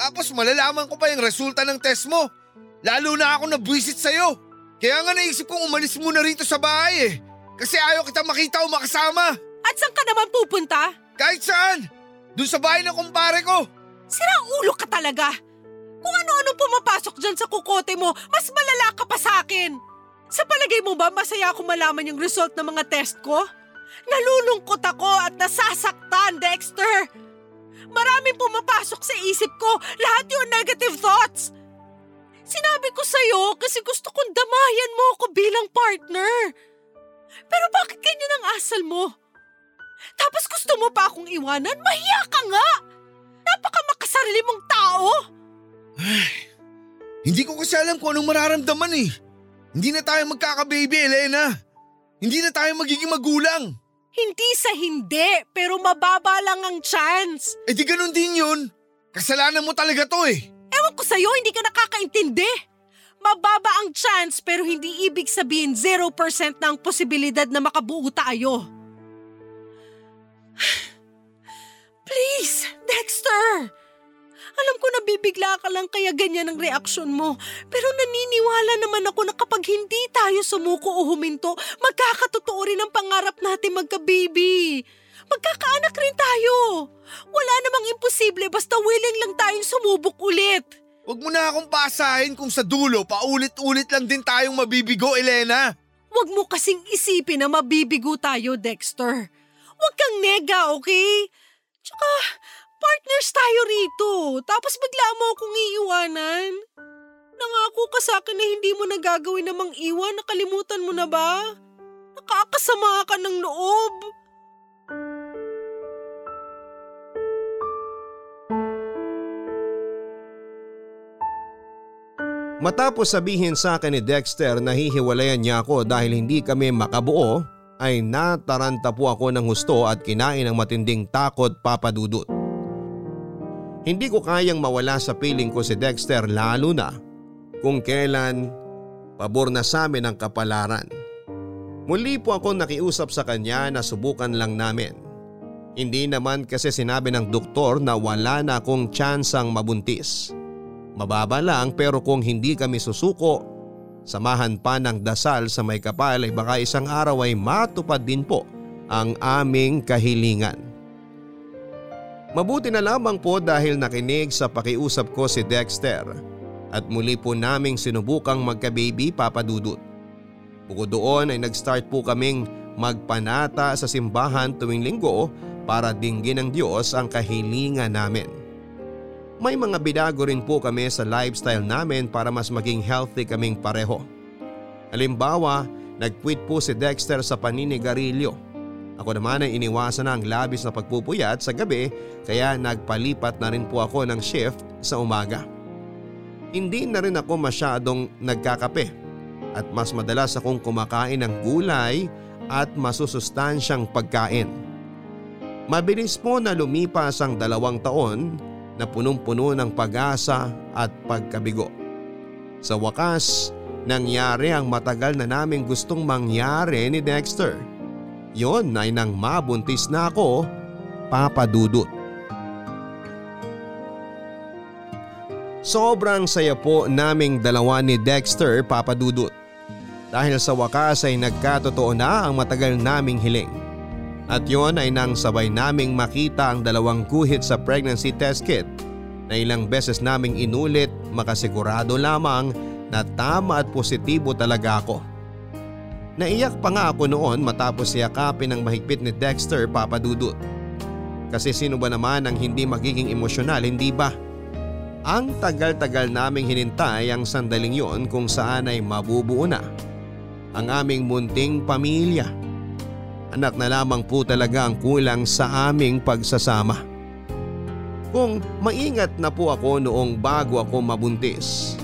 Tapos malalaman ko pa yung resulta ng test mo. Lalo na ako nabwisit sa'yo. Kaya nga naisip kong umalis muna rito sa bahay eh. Kasi ayaw kita makita o makasama. At saan ka naman pupunta? Kahit saan. Doon sa bahay ng kumpare ko. Sirang ulo ka talaga. Kung ano-ano pumapasok dyan sa kukote mo, mas malala ka pa sa akin. Sa palagay mo ba masaya ako malaman yung result ng mga test ko? Nalulungkot ako at nasasaktan, Dexter. Maraming pumapasok sa isip ko, lahat yung negative thoughts. Sinabi ko sa'yo kasi gusto kong damayan mo ako bilang partner. Pero bakit ganyan ang asal mo? Tapos gusto mo pa akong iwanan? Mahiya ka nga! Napaka makasarili mong tao! Hindi ko kasi alam kung anong mararamdaman eh. Hindi na tayo magkakababy, Elena. Hindi na tayo magiging magulang. Hindi sa hindi, pero mababa lang ang chance. Eh di ganun din yun. Kasalanan mo talaga to eh. Ewan ko sa'yo, hindi ka nakakaintindi. Mababa ang chance pero hindi ibig sabihin 0% na ang posibilidad na makabuo tayo. Please, Dexter! Alam ko na bibigla ka lang kaya ganyan ang reaksyon mo. Pero naniniwala naman ako na kapag hindi tayo sumuko o huminto, magkakatotoo rin ang pangarap natin magka-baby. Magkakaanak rin tayo. Wala namang imposible basta willing lang tayong sumubok ulit. Huwag mo na akong pasahin kung sa dulo paulit-ulit lang din tayong mabibigo, Elena. Huwag mo kasing isipin na mabibigo tayo, Dexter. Huwag kang nega, okay? Tsaka, partners tayo rito. Tapos bigla mo akong iiwanan. Nangako ka sa akin na hindi mo nagagawin namang iwan. Nakalimutan mo na ba? Nakakasama ka ng loob. Matapos sabihin sa akin ni Dexter na hihiwalayan niya ako dahil hindi kami makabuo, ay nataranta po ako ng husto at kinain ng matinding takot papadudot. Hindi ko kayang mawala sa piling ko si Dexter lalo na kung kailan pabor na sa amin ang kapalaran. Muli po ako nakiusap sa kanya na subukan lang namin. Hindi naman kasi sinabi ng doktor na wala na akong tsansang mabuntis. Mababa lang pero kung hindi kami susuko, samahan pa ng dasal sa may kapal ay baka isang araw ay matupad din po ang aming kahilingan. Mabuti na lamang po dahil nakinig sa pakiusap ko si Dexter at muli po naming sinubukang magka-baby papadudot. Bukod doon ay nag-start po kaming magpanata sa simbahan tuwing linggo para dinggin ng Diyos ang kahilingan namin. May mga binago rin po kami sa lifestyle namin para mas maging healthy kaming pareho. Halimbawa, nag-quit po si Dexter sa paninigarilyo. Ako naman ay iniwasan na ang labis na pagpupuyat sa gabi kaya nagpalipat na rin po ako ng shift sa umaga. Hindi na rin ako masyadong nagkakape at mas madalas akong kumakain ng gulay at masusustansyang pagkain. Mabilis po na lumipas ang dalawang taon na punong-puno ng pag-asa at pagkabigo. Sa wakas, nangyari ang matagal na naming gustong mangyari ni Dexter. Yon ay nang mabuntis na ako, papadudot. Sobrang saya po naming dalawa ni Dexter papadudot. Dahil sa wakas ay nagkatotoo na ang matagal naming hiling. At yon ay nang sabay naming makita ang dalawang guhit sa pregnancy test kit na ilang beses naming inulit makasigurado lamang na tama at positibo talaga ako. Naiyak pa nga ako noon matapos yakapin ng mahigpit ni Dexter papadudot. Kasi sino ba naman ang hindi magiging emosyonal hindi ba? Ang tagal-tagal naming hinintay ang sandaling yon kung saan ay mabubuo na ang aming munting pamilya. Anak na lamang po talaga ang kulang sa aming pagsasama. Kung maingat na po ako noong bago ako mabuntis,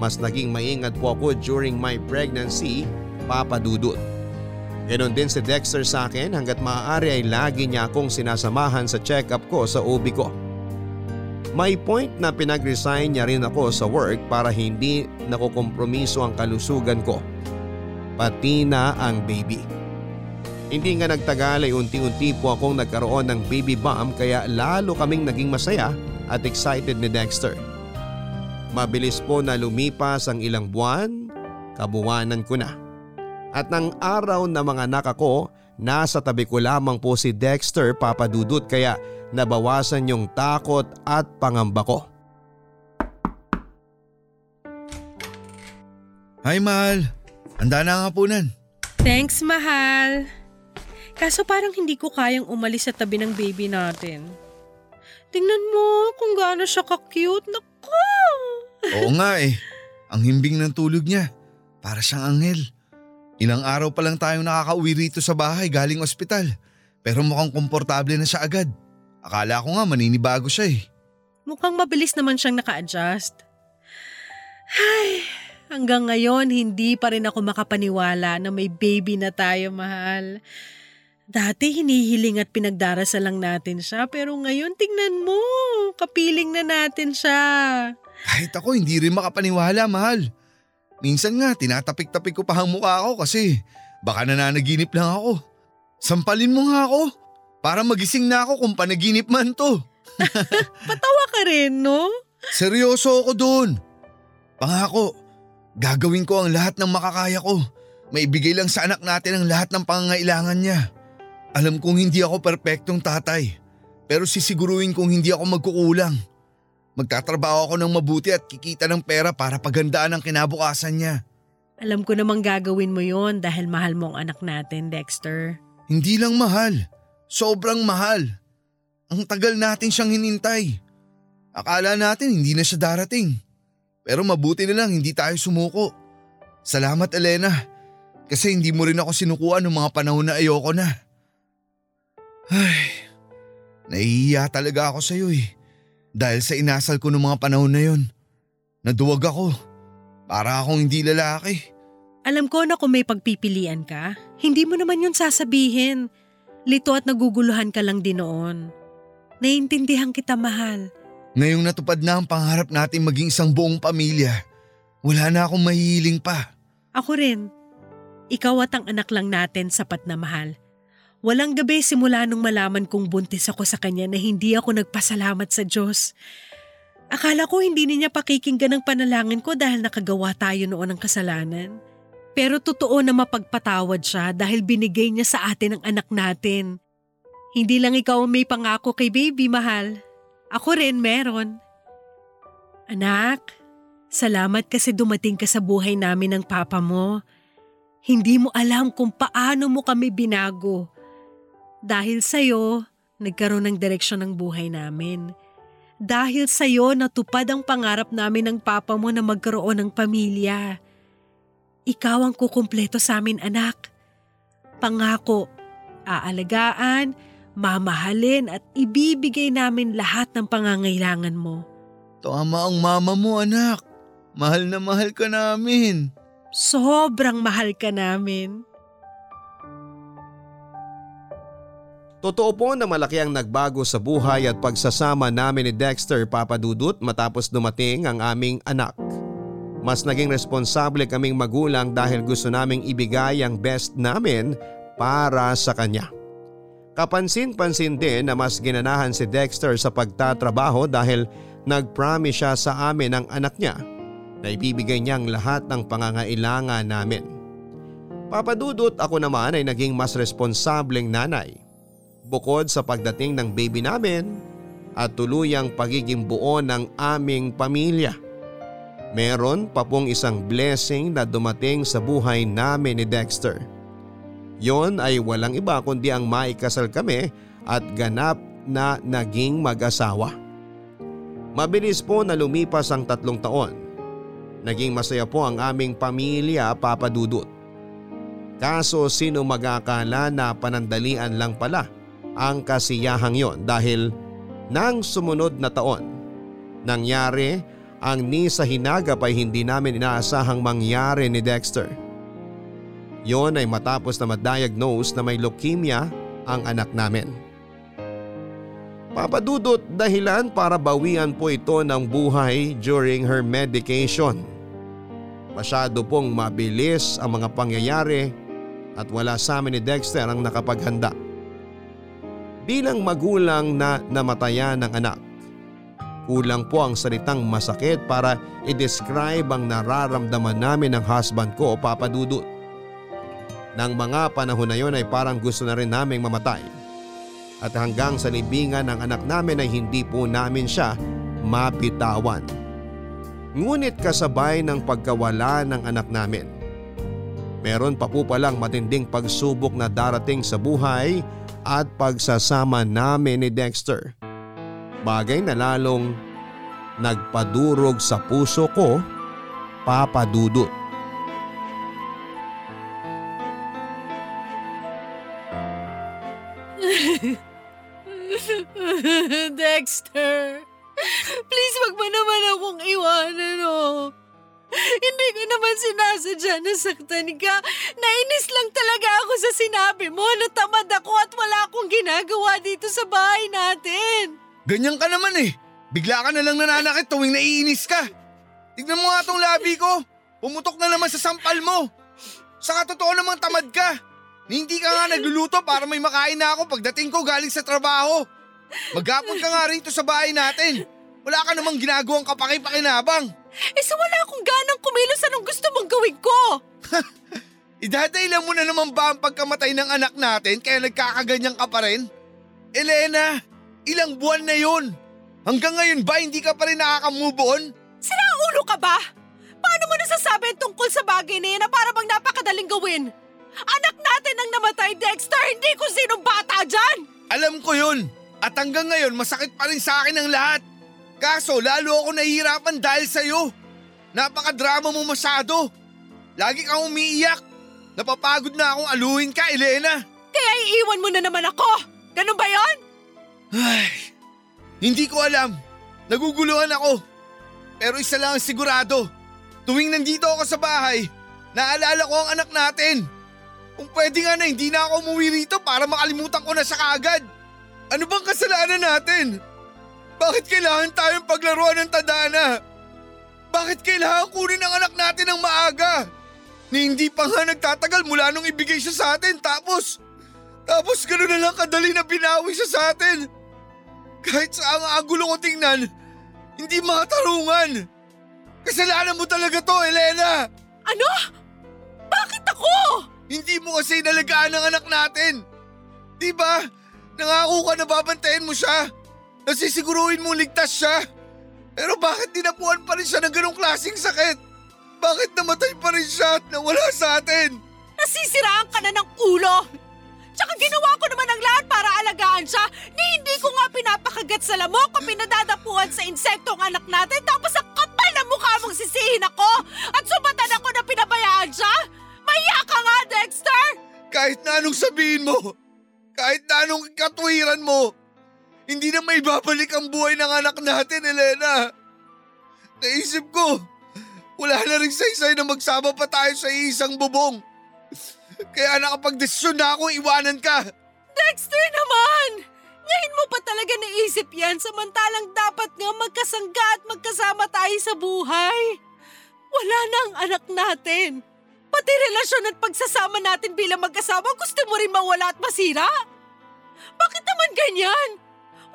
mas naging maingat po ako during my pregnancy, Papa Dudut. Ganon din si Dexter sa akin hanggat maaari ay lagi niya akong sinasamahan sa check-up ko sa OB ko. May point na pinag-resign niya rin ako sa work para hindi nakukompromiso ang kalusugan ko. Pati na ang baby. Hindi nga nagtagal ay unti-unti po akong nagkaroon ng baby bump kaya lalo kaming naging masaya at excited ni Dexter. Mabilis po na lumipas ang ilang buwan, kabuwanan ko na. At ng araw na mga anak ako, nasa tabi ko lamang po si Dexter papadudot kaya nabawasan yung takot at pangamba ko. Hi, mahal. Handa na ang hapunan. Thanks, mahal. Kaso parang hindi ko kayang umalis sa tabi ng baby natin. Tingnan mo kung gaano siya ka-cute. Naku! Oo nga eh. Ang himbing ng tulog niya. Para siyang anghel. Ilang araw pa lang tayong nakakauwi rito sa bahay galing ospital. Pero mukhang komportable na siya agad. Akala ko nga maninibago siya eh. Mukhang mabilis naman siyang naka-adjust. Ay, hanggang ngayon hindi pa rin ako makapaniwala na may baby na tayo, mahal. Dati hinihiling at pinagdarasal lang natin siya pero ngayon tingnan mo, kapiling na natin siya. Kahit ako hindi rin makapaniwala, mahal. Minsan nga tinatapik-tapik ko pa ang mukha ko kasi baka nananaginip lang ako. Sampalin mo nga ako para magising na ako kung panaginip man to. Patawa ka rin, no? Seryoso ako doon. Pangako, gagawin ko ang lahat ng makakaya ko. Maibigay lang sa anak natin ang lahat ng pangangailangan niya. Alam kong hindi ako perpektong tatay, pero sisiguruhin kong hindi ako magkukulang. Magtatrabaho ako ng mabuti at kikita ng pera para pagandaan ang kinabukasan niya. Alam ko namang gagawin mo yon dahil mahal mo ang anak natin, Dexter. Hindi lang mahal, sobrang mahal. Ang tagal natin siyang hinintay. Akala natin hindi na siya darating. Pero mabuti na lang hindi tayo sumuko. Salamat Elena, kasi hindi mo rin ako sinukuan ng mga panahon na ayoko na. Ay, nahihiya talaga ako sa iyo eh. Dahil sa inasal ko ng mga panahon na yon. Naduwag ako. Para akong hindi lalaki. Alam ko na kung may pagpipilian ka, hindi mo naman yun sasabihin. Lito at naguguluhan ka lang din noon. Naiintindihan kita, mahal. Ngayong natupad na ang pangarap natin maging isang buong pamilya, wala na akong mahihiling pa. Ako rin. Ikaw at ang anak lang natin sapat na mahal. Walang gabi simula nung malaman kong buntis ako sa kanya na hindi ako nagpasalamat sa Diyos. Akala ko hindi niya pakikinggan ang panalangin ko dahil nakagawa tayo noon ng kasalanan. Pero totoo na mapagpatawad siya dahil binigay niya sa atin ang anak natin. Hindi lang ikaw may pangako kay baby, mahal. Ako rin meron. Anak, salamat kasi dumating ka sa buhay namin ng papa mo. Hindi mo alam kung paano mo kami binago. Dahil sa'yo, nagkaroon ng direksyon ng buhay namin. Dahil sa'yo, natupad ang pangarap namin ng papa mo na magkaroon ng pamilya. Ikaw ang kukumpleto sa amin, anak. Pangako, aalagaan, mamahalin at ibibigay namin lahat ng pangangailangan mo. Tama ang mama mo anak. Mahal na mahal ka namin. Sobrang mahal ka namin. Totoo po na malaki ang nagbago sa buhay at pagsasama namin ni Dexter Papadudut matapos dumating ang aming anak. Mas naging responsable kaming magulang dahil gusto naming ibigay ang best namin para sa kanya. Kapansin-pansin din na mas ginanahan si Dexter sa pagtatrabaho dahil nag-promise siya sa amin ng anak niya na ibibigay niyang lahat ng pangangailangan namin. Papadudot ako naman ay naging mas responsableng nanay bukod sa pagdating ng baby namin at tuluyang pagiging buo ng aming pamilya. Meron pa pong isang blessing na dumating sa buhay namin ni Dexter. Yon ay walang iba kundi ang maikasal kami at ganap na naging mag-asawa. Mabilis po na lumipas ang tatlong taon. Naging masaya po ang aming pamilya papadudot. Kaso sino magakala na panandalian lang pala ang kasiyahang yon dahil nang sumunod na taon, nangyari ang ni sa hinagap ay hindi namin inaasahang mangyari ni Dexter. Yon ay matapos na ma-diagnose na may leukemia ang anak namin. Papadudot dahilan para bawian po ito ng buhay during her medication. Masyado pong mabilis ang mga pangyayari at wala sa amin ni Dexter ang nakapaghanda. Bilang magulang na namatayan ng anak, kulang po ang salitang masakit para i-describe ang nararamdaman namin ng husband ko o papadudot. Nang mga panahon na yon ay parang gusto na rin naming mamatay. At hanggang sa libingan ng anak namin ay hindi po namin siya mapitawan. Ngunit kasabay ng pagkawala ng anak namin. Meron pa po palang matinding pagsubok na darating sa buhay at pagsasama namin ni Dexter. Bagay na lalong nagpadurog sa puso ko, papadudot. Dexter, please wag mo naman akong iwanan, oh. Hindi ko naman sinasadya na saktan ka. Nainis lang talaga ako sa sinabi mo na tamad ako at wala akong ginagawa dito sa bahay natin. Ganyan ka naman eh. Bigla ka na lang nananakit tuwing naiinis ka. Tignan mo nga tong labi ko. Pumutok na naman sa sampal mo. Saka totoo namang tamad ka. Hindi ka nga nagluluto para may makain na ako pagdating ko galing sa trabaho. Maghapon ka nga rito sa bahay natin. Wala ka namang ginagawang kapakipakinabang. Eh sa wala akong ganang kumilos anong gusto mong gawin ko? Idadailan mo na naman ba ang pagkamatay ng anak natin kaya nagkakaganyan ka pa rin? Elena, ilang buwan na yun. Hanggang ngayon ba hindi ka pa rin nakaka-move on? Sira ulo ka ba? Paano mo nasasabi tungkol sa bagay na yan na para bang napakadaling gawin? Anak natin ang namatay, Dexter, hindi ko sinong bata dyan! Alam ko yun. At hanggang ngayon masakit pa rin sa akin ang lahat. Kaso lalo ako nahihirapan dahil sa'yo. Napakadrama mo masyado. Lagi kang umiiyak. Napapagod na akong aluhin ka, Elena. Kaya iiwan mo na naman ako! Ganun ba yon? Ay, hindi ko alam. Naguguluhan ako. Pero isa lang ang sigurado. Tuwing nandito ako sa bahay, naalala ko ang anak natin. Kung pwede nga na hindi na ako umuwi rito para makalimutan ko na siya kaagad. Ano bang kasalanan natin? Bakit kailangan tayong paglaruan ng tadana? Bakit kailangan kunin ang anak natin ng maaga? Ni hindi pa nga nagtatagal mula nung ibigay siya sa atin tapos... Tapos gano'n na lang kadali na binawi siya sa atin. Kahit sa ang agulo ko tingnan, hindi makatarungan. Kasalanan mo talaga to, Elena! Ano? Bakit ako? Hindi mo kasi nalagaan ang anak natin. Di ba? Nangako ka na babantayan mo siya. Nasisiguruhin mo ligtas siya. Pero bakit dinapuan pa rin siya ng ganong klaseng sakit? Bakit namatay pa rin siya at nawala sa atin? Nasisiraan ka na ng ulo! Tsaka ginawa ko naman ang lahat para alagaan siya ni hindi ko nga pinapakagat sa lamok o pinadadapuan sa insekto ang anak natin tapos ang kapal na mukha mong sisihin ako at sumatan ako na pinabayaan siya? Maya ka nga, Dexter! Kahit na anong sabihin mo, kahit na anong katwiran mo, hindi na may babalik ang buhay ng anak natin, Elena. Naisip ko, wala na rin saysay na magsama pa tayo sa isang bubong. Kaya nakapag-desisyon na ako iwanan ka. Dexter naman! Ngayon mo pa talaga naisip yan samantalang dapat nga magkasangga at magkasama tayo sa buhay. Wala na ang anak natin. Pati relasyon at pagsasama natin bilang mag-asawa gusto mo rin mawala at masira? Bakit naman ganyan?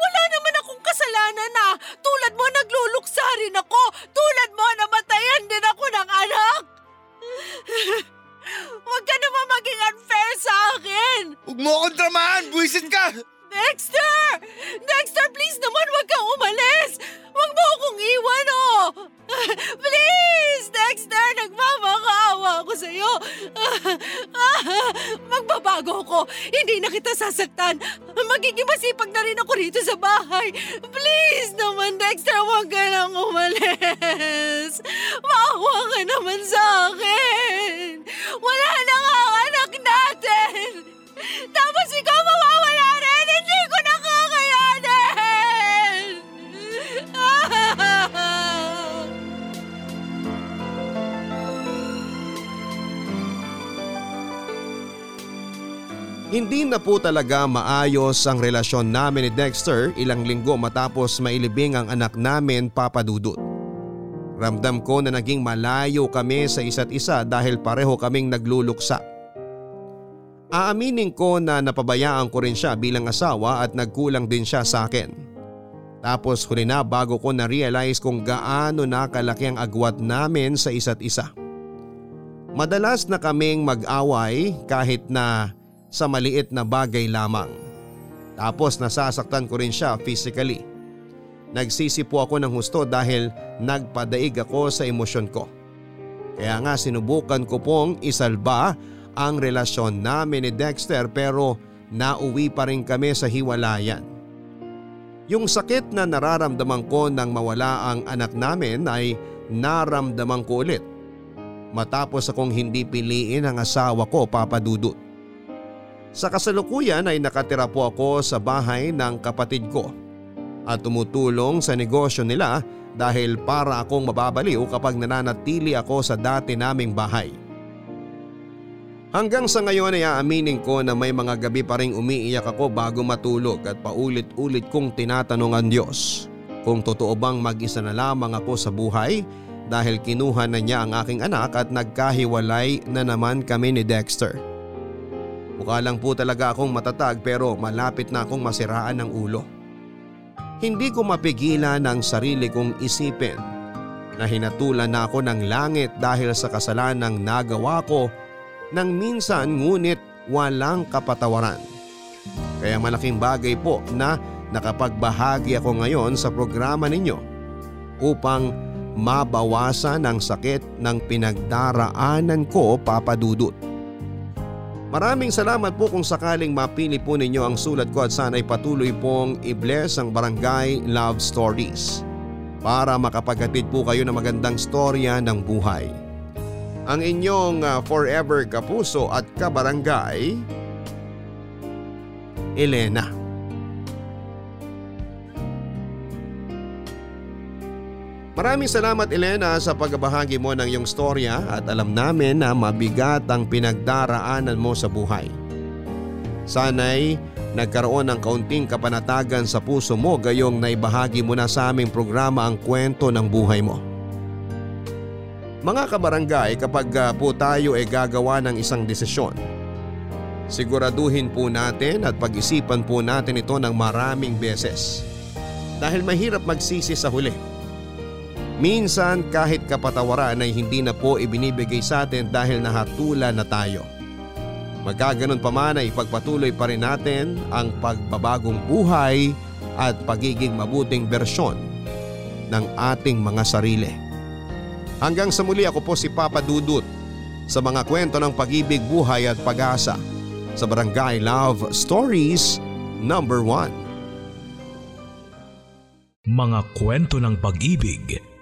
Wala naman akong kasalanan na tulad mo nagluluksa rin ako, tulad mo namatayan din ako ng anak. Huwag ka naman maging unfair sa akin! Huwag mo akong dramahan, buwisit ka! Dexter! Dexter, please naman huwag kang umalis! Huwag mo akong iwan, oh! Please! Dexter, nagmamakaawa ako sa'yo! Magbabago ako! Hindi na kita sasaktan! Magiging masipag na rin ako rito sa bahay! Please naman, Dexter, huwag ka nang umalis! Maawa ka naman sa akin! Wala na Hindi na po talaga maayos ang relasyon namin ni Dexter ilang linggo matapos mailibing ang anak namin papadudot. Ramdam ko na naging malayo kami sa isa't isa dahil pareho kaming nagluluksa. Aaminin ko na napabayaan ko rin siya bilang asawa at nagkulang din siya sa akin. Tapos huli na bago ko na-realize kung gaano na kalaki ang agwat namin sa isa't isa. Madalas na kaming mag-away kahit na sa maliit na bagay lamang. Tapos nasasaktan ko rin siya physically. Nagsisi po ako ng husto dahil nagpadaig ako sa emosyon ko. Kaya nga sinubukan ko pong isalba ang relasyon namin ni Dexter pero nauwi pa rin kami sa hiwalayan. Yung sakit na nararamdaman ko nang mawala ang anak namin ay naramdaman ko ulit. Matapos akong hindi piliin ang asawa ko papadudot. Sa kasalukuyan ay nakatira po ako sa bahay ng kapatid ko at tumutulong sa negosyo nila dahil para akong mababaliw kapag nananatili ako sa dati naming bahay. Hanggang sa ngayon ay aaminin ko na may mga gabi pa rin umiiyak ako bago matulog at paulit-ulit kong tinatanong ang Diyos kung totoo bang mag-isa na lamang ako sa buhay dahil kinuha na niya ang aking anak at nagkahiwalay na naman kami ni Dexter. Mukha lang po talaga akong matatag pero malapit na akong masiraan ng ulo. Hindi ko mapigilan ang sarili kong isipin na hinatulan na ako ng langit dahil sa kasalanang nagawa ko nang minsan ngunit walang kapatawaran. Kaya malaking bagay po na nakapagbahagi ako ngayon sa programa ninyo upang mabawasan ang sakit ng pinagdaraanan ko papadudot. Maraming salamat po kung sakaling mapili po ninyo ang sulat ko at sana'y patuloy pong i-bless ang Barangay Love Stories para makapaghatid po kayo ng magandang storya ng buhay. Ang inyong uh, forever kapuso at kabarangay, Elena. Maraming salamat Elena sa pagbahagi mo ng iyong storya at alam namin na mabigat ang pinagdaraanan mo sa buhay. Sana'y nagkaroon ng kaunting kapanatagan sa puso mo gayong naibahagi mo na sa aming programa ang kwento ng buhay mo. Mga kabarangay kapag uh, po tayo ay gagawa ng isang desisyon, siguraduhin po natin at pag-isipan po natin ito ng maraming beses. Dahil mahirap magsisi sa huli. Minsan kahit kapatawaran ay hindi na po ibinibigay sa atin dahil nahatula na tayo. Magkaganon pa man ay ipagpatuloy pa rin natin ang pagbabagong buhay at pagiging mabuting bersyon ng ating mga sarili. Hanggang sa muli ako po si Papa Dudut sa mga kwento ng pag-ibig, buhay at pag-asa sa Barangay Love Stories number 1. Mga kwento ng pag-ibig